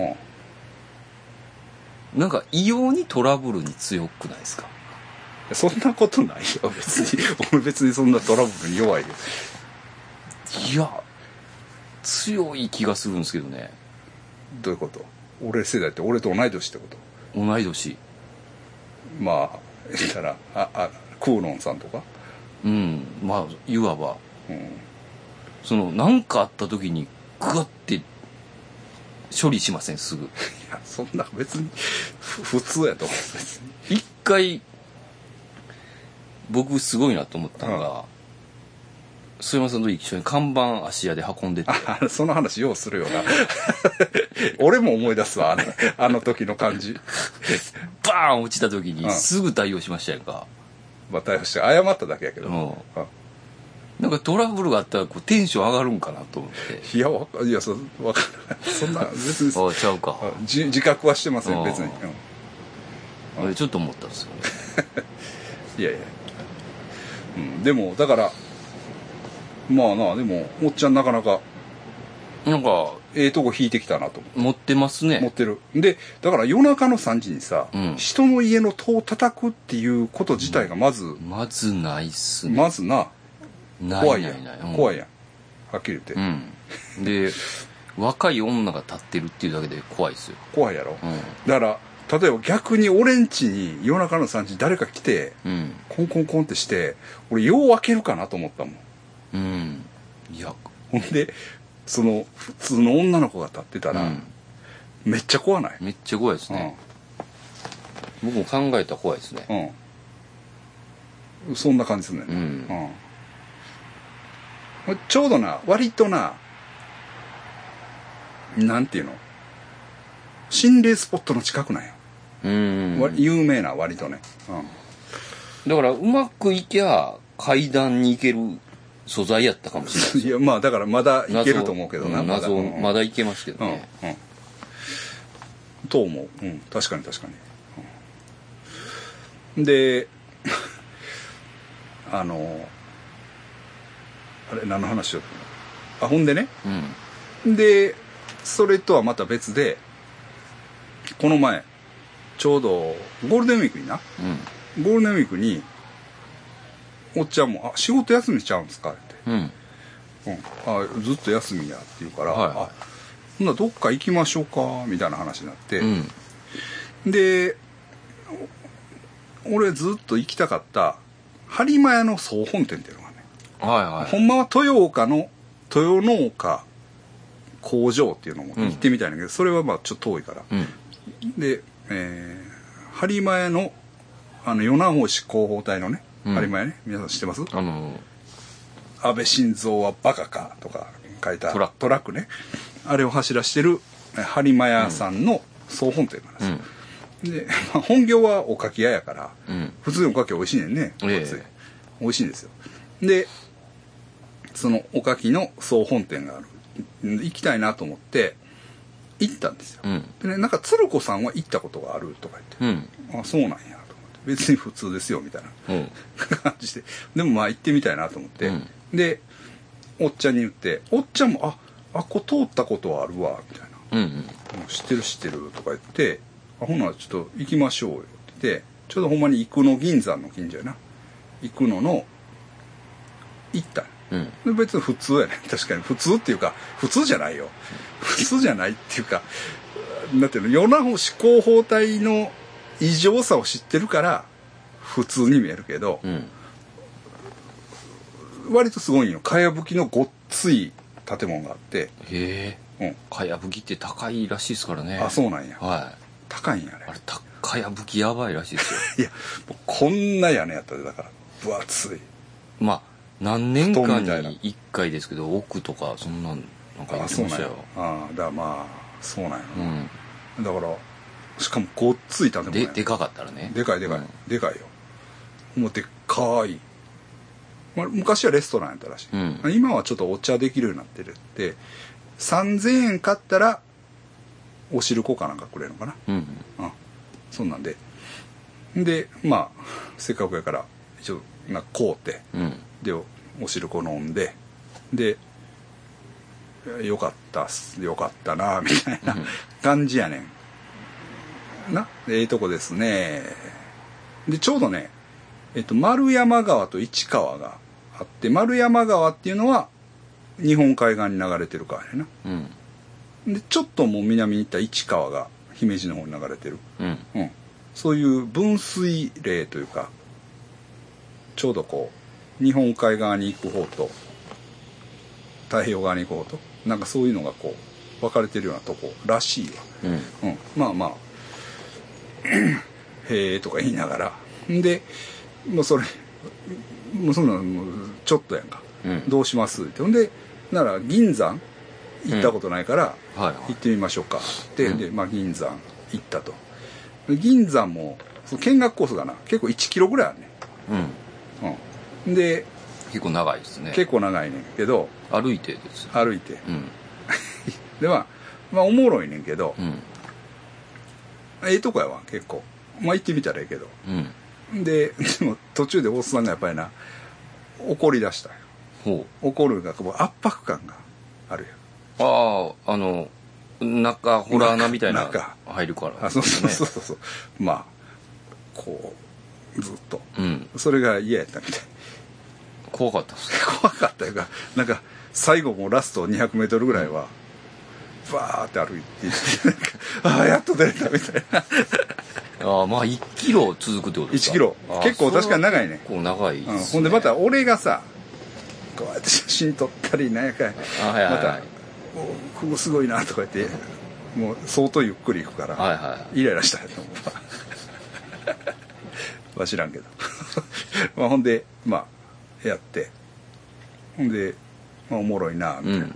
んうん。なんか異様にトラブルに強くないですか？そんなことないよ別に。俺別にそんなトラブルに弱いよ。いや強い気がするんですけどね。どういうこと？俺世代って俺と同い年ってこと？同い年。まあ言ったらああクーロンさんとか？うんまあいわば。うん。その何かあった時にグワッて処理しませんすぐ。いやそんな別にふ普通やと思う別に。一回僕すごいなと思ったのが須山さんと一緒に看板芦屋で運んでて。あその話ようするよな。俺も思い出すわあれあの時の感じ。バーン落ちた時にうん。すぐ対応しましたやんか、まあ逮捕して謝っただけやけど、うん。うん。なんかトラブルがあったらこうテンション上がるんかなと思って。いやわかいやそわかるそんな別に。ああちゃうか。あじ自覚はしてませうん。ん。別に、あれちょっと思ったんですよ いやいや、うん、でもだからまあなでもおっちゃんなかなかなんかええとこ引いてきたなと思持ってます持っねてる。でだから夜中の3時にさ、うん。人の家の戸を叩くっていうこと自体がまず、まずないっすね。まずな。怖いやん。怖いやん。はっきり言って、うん。で若い女が立ってるっていうだけで怖いですよ、怖いやろ、うん。だから例えば逆に俺ん家に夜中の3時に誰か来てうん。コンコンコンってして俺よう開けるかなと思ったもんうん。いやほんでその普通の女の子が立ってたら、うん。めっちゃ怖ない？めっちゃ怖いですね、僕も考えたら怖いですね。うん、うん、そんな感じすんねうん。うん。ちょうどな割とななんていうの？心霊スポットの近くなんよ、うん。わ有名な割とね、だからうまくいきゃ階段に行ける素材やったかもしれないうん、いやまあだからまだいけると思うけどなうん謎まだ。うん。まだいけますけどうんね、うん。と思う。うん確かに確かに、うん。で あのあれ何の話しようと思うあほんでね。うん。でそれとはまた別でこの前ちょうどゴールデンウィークにな。ゴールデンウィークにおっちゃんも「あ仕事休みしちゃうんですか?」って。うん。うん「うん、あずっと休みや」って言うから「はいはい。あほんならどっか行きましょうか」みたいな話になって、うん。でお俺ずっと行きたかった播磨屋の総本店っていうのがね、はいはい。ほんまは豊岡の豊農家工場っていうのも行ってみたいんだけど、それはまあちょっと遠いから、うん。で、えー、播磨屋のあの米子市広報隊のね、うん。播磨屋ね。皆さん知ってます？あの安倍晋三はバカかとか書いたトラック。クね。あれを走らしてるえ播磨屋さんの総本店なんですよ、うん。で、まあ、本業はおかき屋やから、うん。普通におかき美味しいねんね、ええ。普通に美味しいんですよ。でそのおかきの総本店がある。行きたいなと思って行ったんですよ、うん。でねなんか鶴子さんは行ったことがあるとか言って。うん。あそうなんや別に普通ですよみたいな。うん。感じで。でもまあ行ってみたいなと思って、うん。でおっちゃんに言っておっちゃんも「ああこ通ったことはあるわ」みたいな。うんうん。うん知ってる知ってる」とか言って「あほんならちょっと行きましょうよ」って言ってちょうどほんまに生野銀山の近所やな。生野の行った。うん。で別に普通やね 確かに。普通っていうか普通じゃないよ。普通じゃないっていうかなんていうの世の思考法体の異常さを知ってるから普通に見えるけどうん割とすごいんよかやぶきのごっつい建物があって、へえ。うん、かやぶきって高いらしいですからね。あそうなんや。はい。高いんやねあれたかやぶきやばいらしいですよ。いやこんな屋根やったでだから。分厚い。まあ何年布間に1回ですけど奥とかそんなんなんか言ってましたよ。あだからまあそうなんやうな、だからしかもごっつい建物やんででかかったらね。でかいでかい、うん。でかいよ。もうでっかい、まあ、昔はレストランやったらしい、うん。今はちょっとお茶できるようになってるって。3000円買ったらお汁粉かなんかくれるのかな。うん。うん。そんなんで。でまあせっかくやから一応なんか買うて。うん。でおお汁粉飲んで。でよかったっす。よかったなみたいなうん。感じやねんなええとこですね。でちょうどねえっと丸山川と市川があって丸山川っていうのは日本海岸に流れてる川やねんうん。なでちょっともう南に行った市川が姫路の方に流れてる。うん。うん、そういう分水嶺というかちょうどこう日本海側に行く方と太平洋側に行く方となんかそういうのがこう分かれてるようなとこらしいわ、うん。うん、まあまあへえとか言いながら。でもうそれもうそんなのもうちょっとやんか、うん。どうします？って。ほんでなら銀山行ったことないから、はいはい。行ってみましょうか。って、うん。で、まあ、銀山行ったと。で銀山も見学コースがな結構1キロぐらいあるねうん。うん。で結構長いですね。結構長いねんけど歩いてです歩いて。うん。でまあまあおもろいねんけどうんええとこやわ結構。まあ行ってみたらええけど。うん。で でも途中でおっさんがやっぱりな怒り出したんよ。ほ怒るがこう圧迫感があるよ。うあああの中ホラー穴みたいな中。入るからあそうそうそううそう。まあこうずっと。うん。それが嫌やったみたい。怖かったっす怖かったいうかなんか最後もうラスト 200m ぐらいはバーって歩いてああやっと出れたみたいな。ああまあ1キロ続くってことですか？1キロ。結構確かに長いね。結構長いね。うん、ほんでまた俺がさこうやって写真撮ったりなんやかいはいはい。また「おここすごいな」とか言ってもう相当ゆっくり行くから、はいはい。イライラしたんやと思うわ知らんけど。まあほんでまあやって。ほんで、まあ、おもろいなみたいな、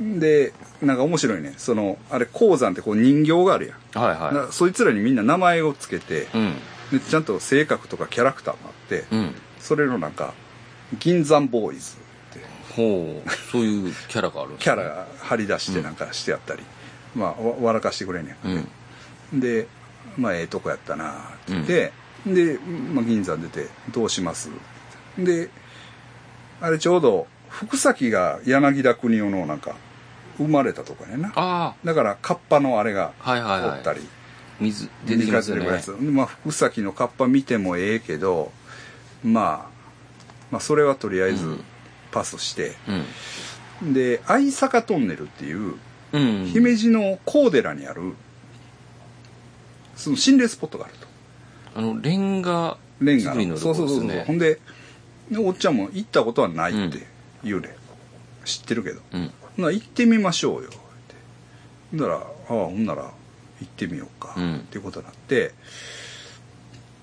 でなんか面白いね。そのあれ鉱山ってこう人形があるやん、はいはなそいつらにみんな名前をつけて、いうん。でちゃんと性格とかキャラクターもあって、うん。それのなんか銀山ボーイズって。ほう。そういうキャラがあるんですね。キャラが張り出してなんかしてやったり、まあわ笑かしてくれんねうん。んでまあええとこやったなって言って、で、まあ、銀山出てどうしますであれちょうど福崎が柳田国男のなんか生まれたとこやな。あだからカッパのあれがあはいはいはい。おったり、水出てきますよね。やつ。まあ福崎のカッパ見てもええけど、まあ、まあそれはとりあえずうん。パスして、うん。で相坂トンネルっていううん。姫路の高寺にあるその心霊スポットがあると。あのレンガレンガそうそうそうそう、ほんででおっちゃんも行ったことはないって言うね、知ってるけど。うん。ほな行ってみましょうよって。ほんならああほんなら行ってみようか、うん。っていうことになって。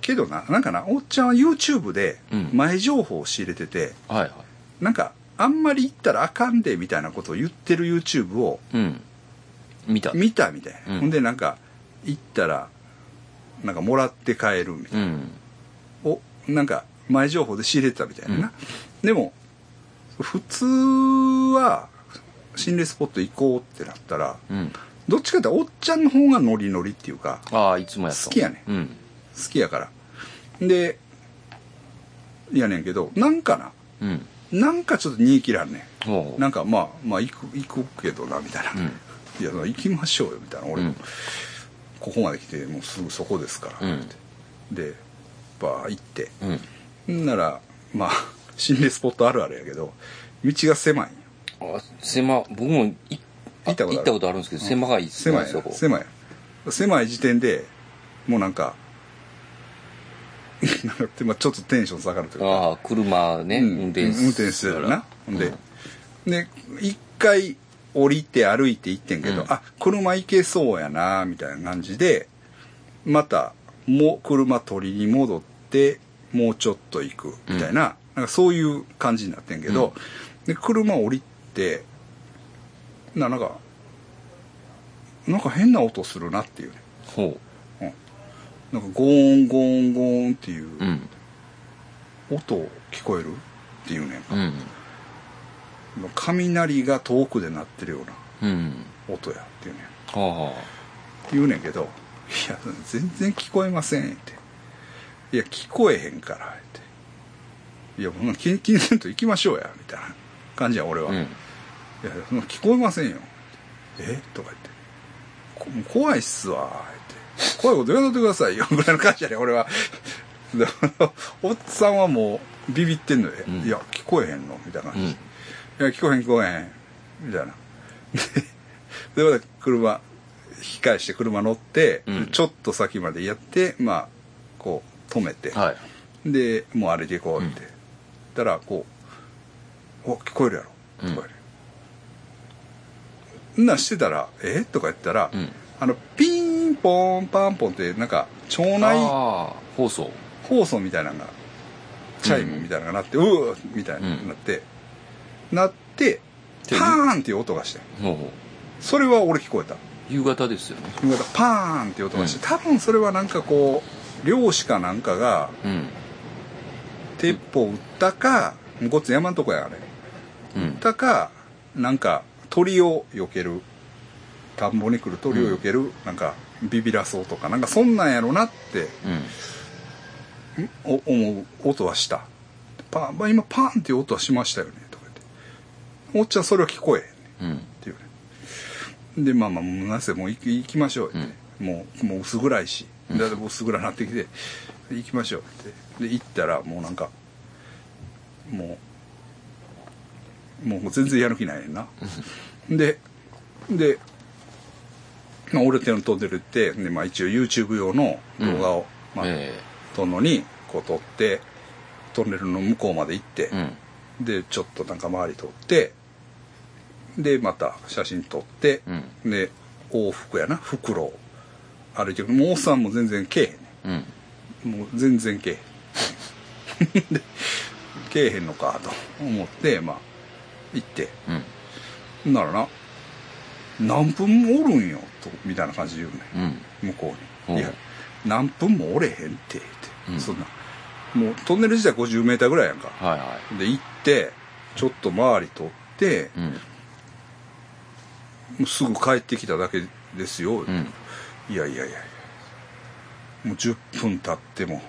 けどななんかなおっちゃんは YouTube でうん。前情報を仕入れてて、はいはい。なんかあんまり行ったらあかんでみたいなことを言ってる YouTube をうん。見た。見たみたいな、うん。ほんでなんか行ったらなんかもらって帰るみたいな、うん。おなんか前情報で仕入れてたみたいな。な、でも普通は心霊スポット行こうってなったらうん。どっちかっておっちゃんの方がノリノリっていうかああいつもや好きやねうん。好きやから。でいやねんけどなんかな。うん。なんかちょっと煮え切らんねん。なんかまあまあ行く行くけどなみたいな、うん。いや行きましょうよみたいな。俺も、うん。ここまで来てもうすぐそこですから、うん。って。でバー行って。うん。んならまあ 心霊スポットあるあるやけど道が狭いあ狭僕も行ったことある。行ったことあるんですけど狭いっすね狭いそこ。狭い。狭い時点でもうなんかなんかまあちょっとテンション下がるというか。ああ車ね、うん。運転運転してるな。ほんで、で一回降りて歩いて行ってんけど、うん。あ車行けそうやなみたいな感じでまたもう車取りに戻ってもうちょっと行くみたいな,、なんかそういう感じになってんけど、で車降りてななんかなんか変な音するなっていうね。ほなんかゴーンゴーンゴーンっていうううん。音聞こえるっていうね。うん。雷が遠くで鳴ってるようなうん。音やっていうね。はあは言うねんけど「いや全然聞こえません」って「いや聞こえへんから」って「いやもう気にせんと行きましょうや」みたいな感じや俺は「あうんいやそんな聞こえませんよ」え？とか言って。怖いっすわ」って「怖いこと言わんとってくださいよ」ぐらいの感じやね俺は。でおっさんはもうビビってんので「うん。いや聞こえへんの」みたいな感じ、うん。いや、聞こえへん聞こえへん。みたいな。で、でまた車、引き返して車乗って、うん。ちょっと先までやって、まあ、こう、止めて、はい。で、もう歩いていこうって。たら、こう、お、聞こえるやろ。うんとか言う。んなんしてたら、え？とか言ったら、うん。あの、ピンポンパンポンって、なんか、町内放送。放送みたいなのが、チャイムみたいなのが鳴って、うーみたいになって、なって、でパーンっていう音がして。ほうほそれは俺聞こえた。う夕方ですよね。夕方パーンっていう音がして、多分それはなんかこう、漁師かなんかが、うん。鉄砲撃ったか、もうこっち山んとこやあれ。うん。撃ったか、なんか鳥を避ける、田んぼに来る鳥を避ける、なんかビビらそうとか、なんかそんなんやろなってうん。思う音はした。パン、まあ、今パーンっていう音はしましたよね、とか言って。おっちゃんそれは聞こえへんね。うん。っていうね。でまあまあもうなせもう行き行きましょうって、もうもう薄暗いし。だってもう薄暗なってきて。行きましょうって。で行ったらもうなんかもうもう全然やる気ないねんな。でで、まあ、俺手の飛んでるってで、まあ、一応 YouTube 用の動画を、まあえ撮るのにこう撮ってトンネルの向こうまで行って、えうん。でちょっとなんか周り撮ってでまた写真撮って、うん。で往復やな袋を歩いてくる。もうおっさんも全然けえへんねうん。もう全然けえへん。でけえへんのかと思ってまあ行って。うん。ならな何分もおるんよとみたいな感じで言うね。うん。向こうほう。に「いや何分もおれへんって」って、うん。そんな。もうトンネル自体 50m ぐらいやんか。はいはで行ってちょっと周り取っていうん。もうすぐ帰ってきただけですよ、うん。いやいやいやいや。もう10分経っても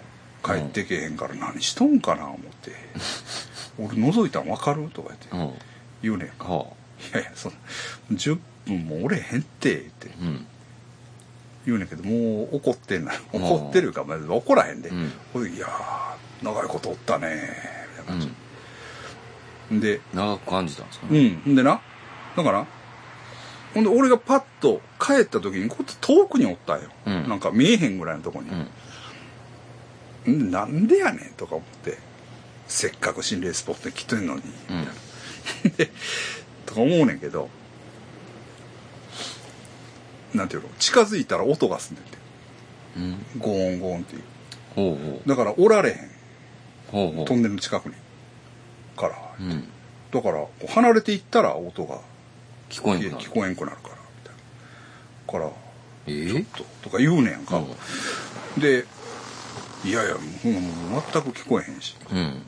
帰ってけへんから何しとんかな思って「俺覗いたん分かる?」とか言って。うん言うねんか。は「いやいやそんな10分もおれへんって」って。あうん。言うねんけどもう怒ってんな怒ってるかまあ怒らへんで、うん。ほいやー長いことおったねみたいな感じ、で長く感じたんですかうね。ん。ん。でな、だから、ほんで俺がパッと帰った時に、こっち遠くにおったんよ。うん。なんか見えへんぐらいのとこに。うん。んなんでやねんとか思って、せっかく心霊スポットに来てんのに、うんで、とか思うねんけど、なんていうの、近づいたら音がすんねんて。うん。ゴーンゴーンっていう。ほうほう。だからおられへん。ほうほう。トンネルの近くに。から。うん。だから、離れていったら音が聞こえんくなる。聞こえんくなる。から、みたいな。から、ええととか言うねんか、うん。でいやいやもう全く聞こえへんし。うん。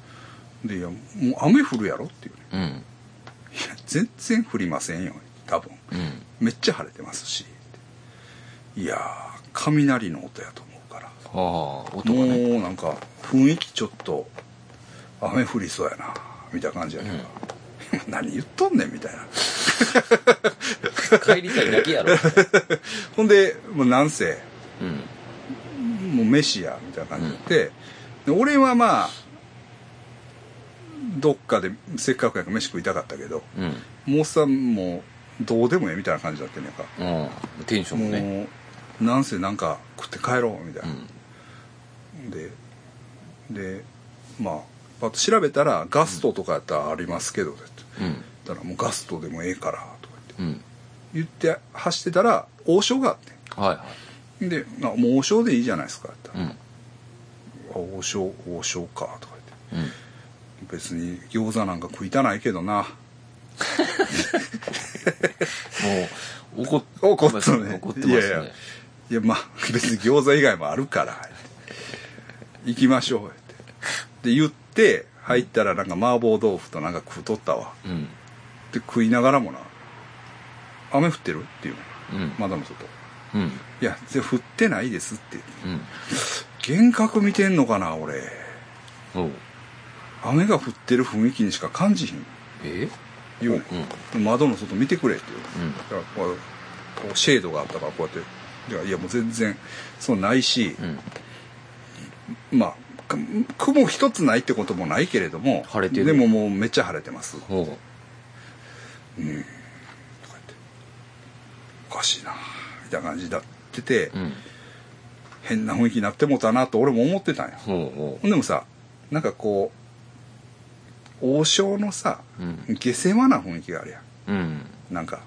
でいやもう雨降るやろっていうねや全然降りませんよ。多分。うん。めっちゃ晴れてますし。いやー雷の音やと思うから。はあ音がね。もうなんか雰囲気ちょっと雨降りそうやなみたいな感じやけど、何言っとんねんみたいな。帰りたいだけやろ。ほんでもうなんせうん。もう飯やみたいな感じで、で俺はまあどっかでせっかくやから飯食いたかったけどうん。もうさんもどうでもええみたいな感じだったんやんかうん。テンションもね。もうなんせなんか食って帰ろうみたいうな、ん。ででまあパッと調べたらガストとかやったらありますけどってうん。言ったらもうガストでもええからとかうん言って。言って走ってたら王将があってはいはであ「もう王将でいいじゃないですか」って言ったいら。うん。あ王将王将か」とか言って。うん別に餃子なんか食いたないけどな。もう怒っ怒っとるね。怒ってますね。いやいや。いやまあ別に餃子以外もあるから。行きましょう。ってで言って入ったらなんか麻婆豆腐となんか食うとったわ。うん。で食いながらもな「雨降ってる?」っていうの。うん。窓の外。うん「いや降ってないです」って。うん。幻覚見てんのかな俺。おう雨が降ってる雰囲気にしか感じひん。え？言うん。窓の外見てくれって言う。うん。だからこうシェードがあったからこうやって。いやいやもう全然そうないし、うん。まあく雲一つないってこともないけれども晴れてる。でももうめっちゃ晴れてます。とかおう言って。おかしいなみたいな感じになってて、うん。変な雰囲気になってもうたなと俺も思ってたんや。ほんでもさなんかこう王将のさうん。下世話な雰囲気があるやん。うん。なんか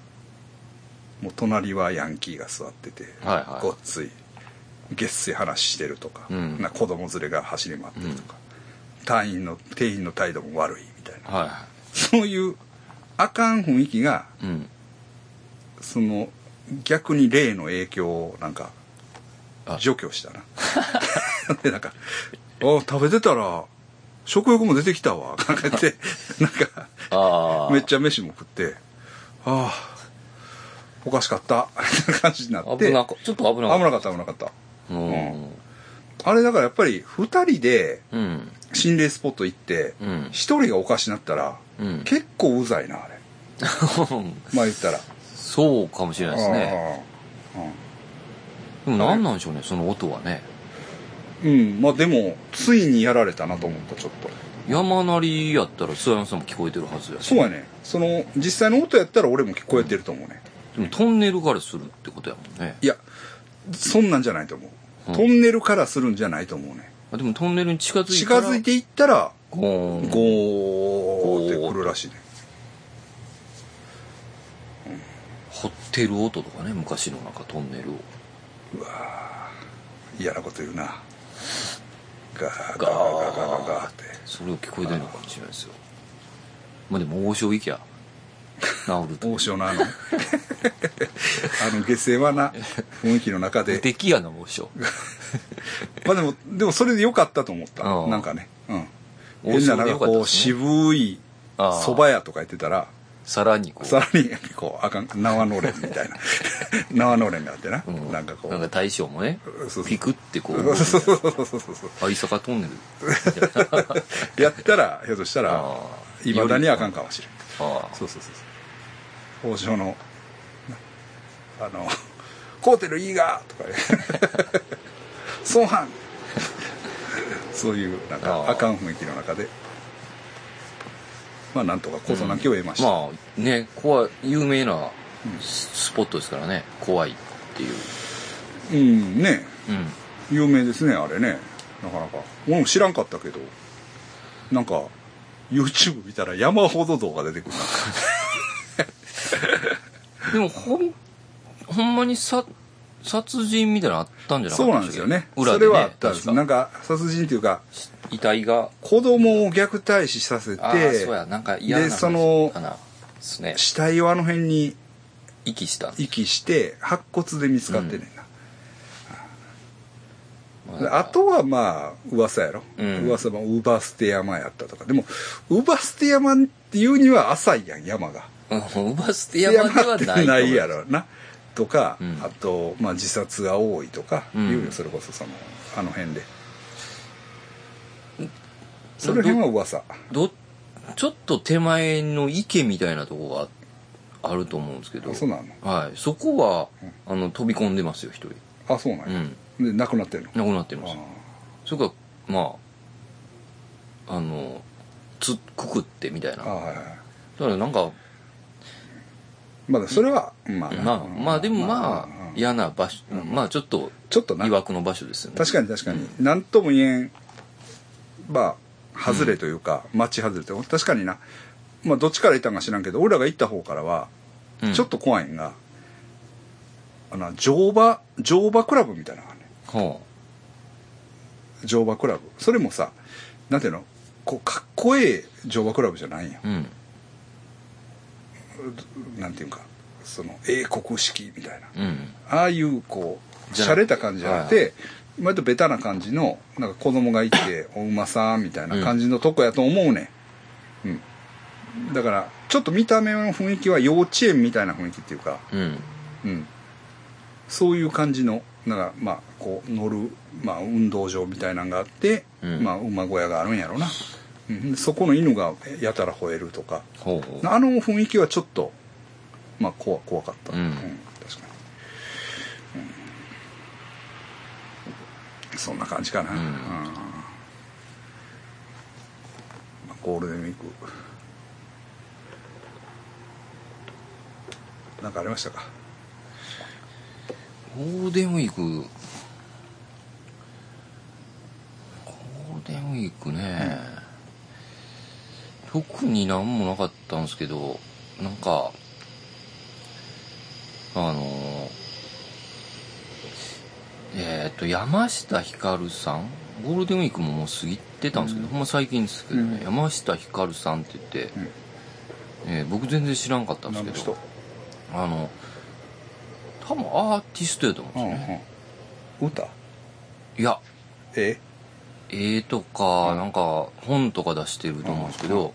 もう隣はヤンキーが座ってて、はいはい。ごっついげっせい話してるとか,、うん。な子供連れが走り回ってるとか、隊員の店員の態度も悪いみたいな。はいはそういうあかん雰囲気がいうん。その逆に霊の影響をなんかあ。除去したな。でなんか「あ食べてたら食欲も出てきたわ」なんか言ってなんかめっちゃ飯も食って「ああおかしかった」みたいな感じになって。危なかちょっと危なかっ危なかった危なかった。たうん。あれだからやっぱり2人でうん。心霊スポット行ってうん。1人がおかしなったらうん。結構うざいなあれ。まあ言ったら。そうかもしれないですね。うん。でも何なんでしょうねその音はねうん。まあでもついにやられたなと思ったちょっと。山なりやったら諏訪山さんも聞こえてるはずやし。そうやね。その実際の音やったら俺も聞こえてると思うね。でもトンネルからするってことやもんね。いやそんなんじゃないと思う、うん。トンネルからするんじゃないと思うね。あでもトンネルに近づいたら近づいていったらゴーン。ゴーってくるらしいね。掘ってる音とかね昔のなんかトンネルを。嫌なこと言うなガーガーガーガーガーって。それを聞こえてるのかもしれないですよ。まあでも王将行きゃ治ると王将 のあの。あの下世話な雰囲気の中無で敵やな王将まあでもでもそれで良かったと思った。うんなんかね。うん。王変ななんかこう渋い蕎麦屋とか言ってたらさらにこう。さらにこうあかん縄のれんみたいな。縄のれんがあってな、うん。なんかこう。なんか大将もねピクってこう。そうそうそうそうトンネル。やったらひょっとしたらあいまだにあかんかもしれん。ああそうそうそうそう。王将のあの「コーテルいいが!」とかね「孫藩!」そういうなんかあかん雰囲気の中でまあなんとか事なきを得ました、まあね怖い有名なススポットですからね。怖いっていう。うんね。うん。有名ですねあれね。なかなか。俺も知らんかったけど。なんか YouTube 見たら山ほど動画出てくるな。でもほんほんまにさ殺人みたいなのあったんじゃなかそうったなんですよね。裏でねそれはあったんです。なんか殺人っていうか遺体が子供を虐待死させああてそうやなんか嫌なでそのかな。ですね。死体をあの辺に息した。遺棄して白骨で見つかってんねんな、であとはまあ噂やろ、うん。噂もウバステ山やったとか。でもウバステ山っていうには浅いやん山が。うんウバステ山ではってないないやろな。とか、うん。あと、まあ、自殺が多いとか、うん。いうよそれこそそのあの辺でその辺は噂。どちょっと手前の池みたいなとこがあると思うんですけど。あそうなの？はい。そこは、あの飛び込んでますよ一人。あそうなんや、うん。で亡くなってるの？亡くなってます。あそれからまああのつくくってみたいな。はいはいからなんかまだそれはまあな。まあまあでもまあうん。嫌な場所まあちょっとちょっとな。疑惑の場所ですよね。確かに確かに。何とも言えん。まあ外れというか、町外れというか確かにな。まあどっちから行ったんか知らんけど俺らが行った方からはうん。ちょっと怖いんが、あの乗馬乗馬クラブみたいなのがねほ乗馬クラブ。それもさなんていうの？こうかっこええ乗馬クラブじゃないんよううん。なんていうかその英国式みたいな。うん。ああいうこう洒落た感じじゃなくて割とベタな感じのなんか子供がいて お馬さんみたいな感じのとこやと思うねん、うん、だからちょっと見た目の雰囲気は幼稚園みたいな雰囲気っていうか、うん。うん、そういう感じのなんかまあこう乗る、まあ、運動場みたいなのがあって、うん。まあ、馬小屋があるんやろな、うん、そこの犬がやたら吠えるとか。ほうほう。あの雰囲気はちょっとまあ怖怖かった、うん確かに、うんそんな感じかな、うん。うん。まあゴールデンウィーク。なんかありましたか？ゴールデンウィーク。ゴールデンウィークね、特になんもなかったんですけどなんかあのえっ、と山下ひかるさん？ゴールデンウィークももう過ぎてたんですけど、うん。ほんま最近ですけどね、うん。山下ひかるさんって言って、うん。えー僕全然知らんかったんですけど人？あの多分アーティストやと思うんうんですよね、うん歌？いや。え？絵とかなんか本とか出してると思うんですけど、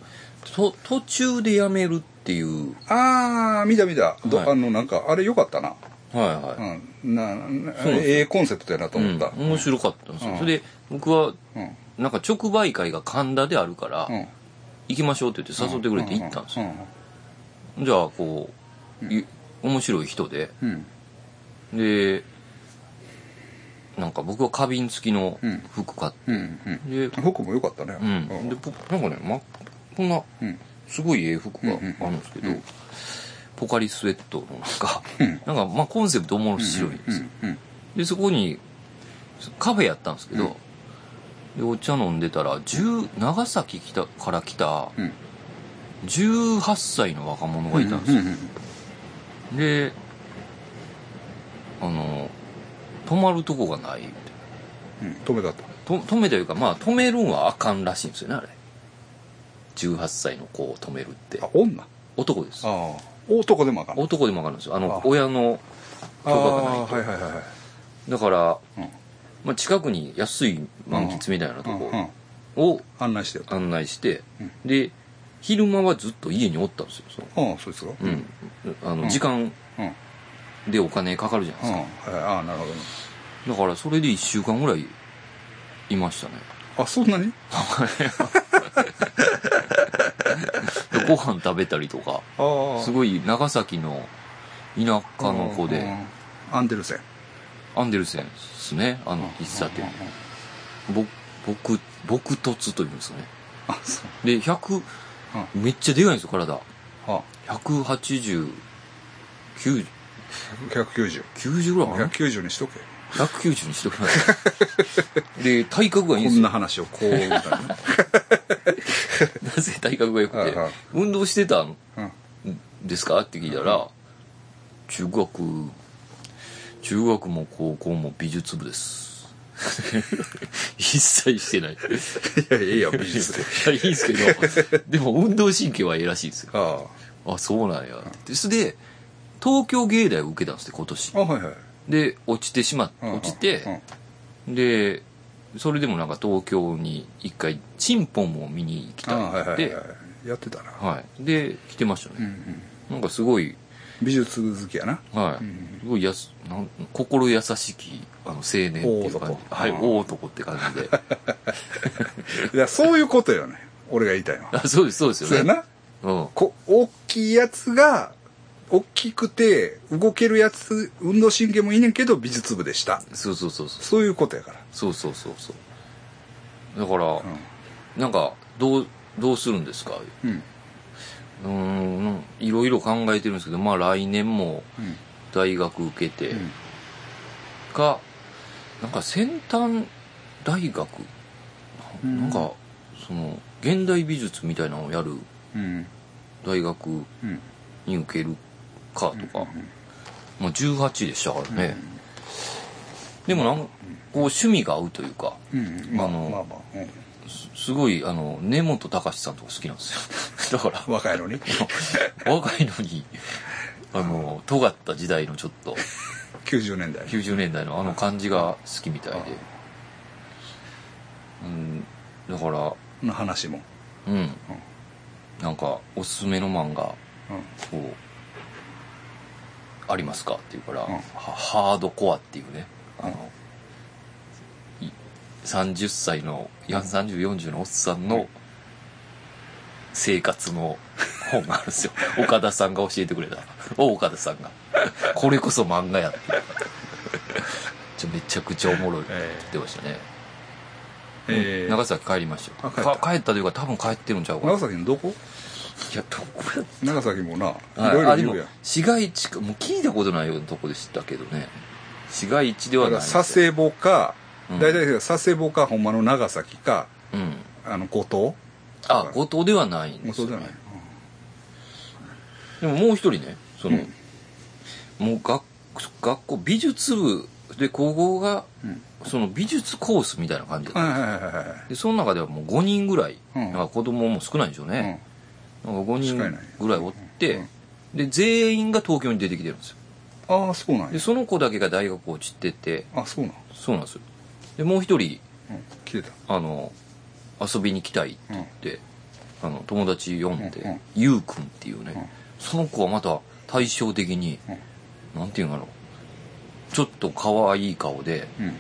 と途中でやめるっていう。ああ見た見た、どはい。あのなんかあれよかったな。はいはい、うんなええコンセプトやなと思った、うん、面白かったんですよ、うん。それで僕はうん。なんか直売会が神田であるから、うん。行きましょうって言って誘ってくれて行ったんですよ、うん。じゃあこう、い面白い人で。うん。でなんか僕は花瓶付きのうん。服買って、で服も良かったね。うん、で僕なんかね、ま、こんなうん。すごいええ服があるんですけど、うんポカリスエットのなんか、うん。なんかまあコンセプト面白いんですよ、うんでそこにカフェやったんですけど、でお茶飲んでたら10長崎来たから来たうん。18歳の若者がいたんですよ、であの泊まるとこがないみたいうん止めたと。止めというかまあ止めるんはあかんらしいんですよねあれ。18歳の子を止めるって。あ女？あ男です。あ男でもあかん男でも分かるんですよ。あのあ親のあ許可がないあとはいはいはいはい。だから、うん。まあ、近くに安い満喫みたいなとうんうんこを案内して案内して、うん。で昼間はずっと家におったんですよああそいつがうん、あの、うん。時間うん。うんでお金かかるじゃないですか、はいああなるほど。ねだからそれで1週間ぐらいいましたね。あそんなに？で ご飯食べたりとかすごい長崎の田舎の子で。うんアンデルセン。アンデルセンですねあの喫茶店。ぼ僕僕突というんですよね。あそう。で100めっちゃでかいんですよ体。あ。180 90 190 90ぐらいかな？190にしとけ190にしときます で体格がいいんですよ。こんな話をこうみたいな なぜ体格が良くてはいはい。運動してたんうん。ですか？って聞いたら中学中学も高校も美術部です。一切してない。いいやいやいいや美術でやいいんですけどでも運動神経はええらしいですよ。ああ。そうなんや。ってそれで東京芸大を受けたんですって今年。ああはいはいで落ちてしまっ落ちてうん。でそれでもなんか東京に一回チンポンを見に行きあたいって。はいやってたな。はい。で来てましたね、うんうん。なんかすごい美術好きやな。はい、うんすごいやすなん心優しきあの青年っていう感じ。はいうん。大男って感じで。いやそういうことよね。俺が言いたいのは。あそうですそうですそうやよねな。うん。こ大きいやつが大きくて動けるやつ運動神経もいいねんけど美術部でした。そうそうそうそう。そういうことやから。そうそうそうそう。だから、うん。なんかどうどうするんですか？うん。うーんいろいろ考えてるんですけどまあ来年もうん。大学受けてうん。か、なんか先端大学、うん。なんかその現代美術みたいなのをやるうん。大学うん。に受けるかとか、まあ、18でしたからね、でもなんかこう趣味が合うというかああのすすごいあの根本隆さんとか好きなんですよ。だから。若いのに？若いのにあの尖った時代のちょっと。90年代。90年代のあの感じが好きみたいで。うん。だから。の話も。うん。なんかおすすめの漫画うん。こうありますか？って言うから、うん。はハードコアっていうねあの、い30歳のいや3040のおっさんの生活の本があるんですよ。岡田さんが教えてくれた。お岡田さんが。これこそ漫画やってちょめちゃくちゃおもろいって言えってましたね、えー長崎帰りましたあ帰った。か帰ったというか多分帰ってるんちゃうかな。長崎のどこ？いやどこや長崎もなはい。いろいろ言うやん。市街地かもう聞いたことないようなとこでしたけどね。市街地ではだからない佐世保かうん。大体佐世保かほんまの長崎かうん。あの五島あ五島ではないんですよ、じゃない、でももう一人ねその、うん。もう学学校美術部で高校がうん。その美術コースみたいな感じで,、はいはいはいはいでその中ではもう5人ぐらい、うん。子供も少ないんでしょうね、なんか5人ぐらいおって、うん。で全員が東京に出てきてるんですよ。うんああそうなんや。でその子だけが大学落ちててあそうなん。そうなんですよ。でもう一人うん来てた。あの遊びに来たいって言って、あの友達呼んで、うんうん。ゆうくんっていうね、うん。その子はまた対照的に、なんていうんだろう。ちょっと可愛い顔でうん。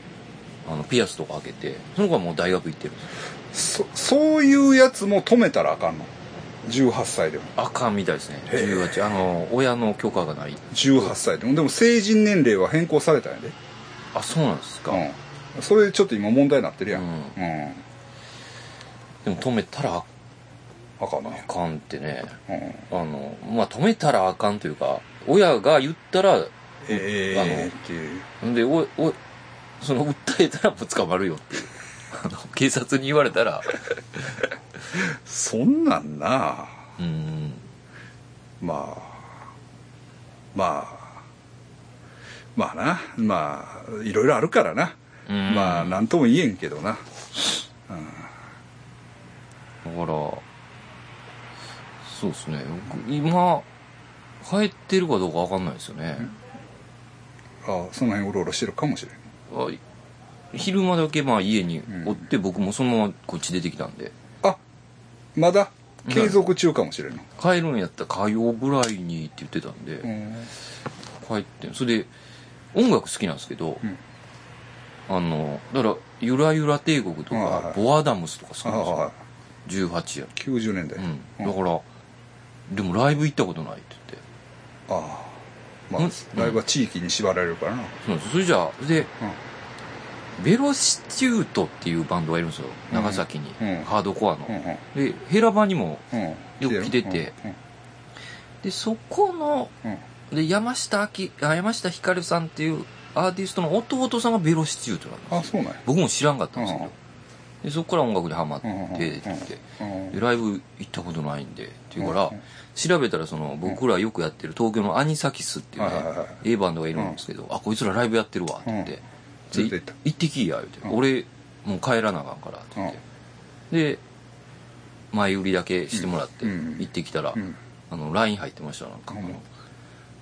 あのピアスとか開けてその子はもう大学行ってるんですよ。そそういうやつも止めたらあかんの？18歳でも。あかんみたいですね。へえ。18あの親の許可がない。18歳でも。でも成人年齢は変更されたんやで。あそうなんですか、うん。それちょっと今問題になってるやん。ううん。ん、でも止めたらああかんな。あかんってね。うん。あのまあ止めたらあかんというか親が言ったらえ。あのえってでおおその訴えたらもう捕まるよっていう。警察に言われたらそんなんな。うん。まあまあまあな。まあいろいろあるからな、うん。まあ何とも言えんけどな。だからそうですね。僕今帰ってるかどうか分かんないですよね、あその辺うろうろしてるかもしれん。あ昼間だけまあ家におって、僕もそのままこっち出てきたんで。あまだ継続中かもしれんの、帰るんやったら火曜ぐらいにって言ってたんで、うん。帰ってそれで音楽好きなんですけど、うん。あのだから「ゆらゆら帝国」とはいはい。か「ボアダムス」とか好きあなんですよ。あ18や90年代、うん。だからでもライブ行ったことないって言って。ああ。まあうん。ライブは地域に縛られるからな、そうなんです。それじゃあで、ベロシチュートっていうバンドがいるんですよ。長崎に、うん。ハードコアの、でヘラバにもうん。よく来てて。うん。でそこのうん。で山下明あ山下ひかるさんっていうアーティストの弟さんがベロシチュートなんですよ。あそうなんや。僕も知らんかったんですけど、うん。でそこから音楽にハマってってでライブ行ったことないんで。っていうから、うん調べたらその僕らよくやってる東京のアニサキスっていうね、はいはいはい A バンドがいるんですけど、あこいつらライブやってるわって言って、連れて行った。行ってきいや言うて、うん。俺もう帰らなあかんからって言って、で前売りだけしてもらってうん。行ってきたら、うん。あの LINE 入ってましたなんか、うん。あの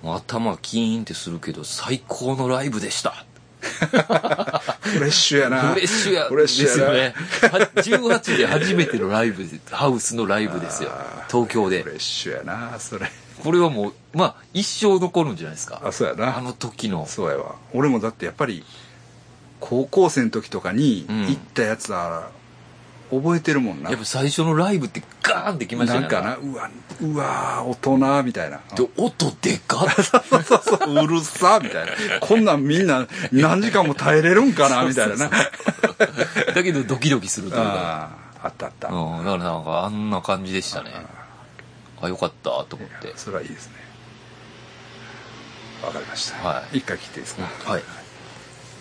もう頭がキーンってするけど最高のライブでした。フレッシュやな。フレッシュや。フレッシュやな。ですよね。は18で初めてのライブでハウスのライブですよ。あー東京で。フレッシュやなそれ。これはもうまあ一生残るんじゃないですか。あそうやな。あの時の。そうやわ。俺もだってやっぱり高校生の時とかにうん。行ったやつは覚えてるもんな、やっぱ最初のライブってガーンってきましたね。なんかなうわうわ大人みたいな。で音でかっ。そうそううるさみたいな。こんなんみんな何時間も耐えれるんかなみたいなな。だけどドキドキするというか。ああったあった、うん、だからなんかあんな感じでしたね。あよかったと思って。それはいいですね。わかりました、はい。一回切っていいですか、はい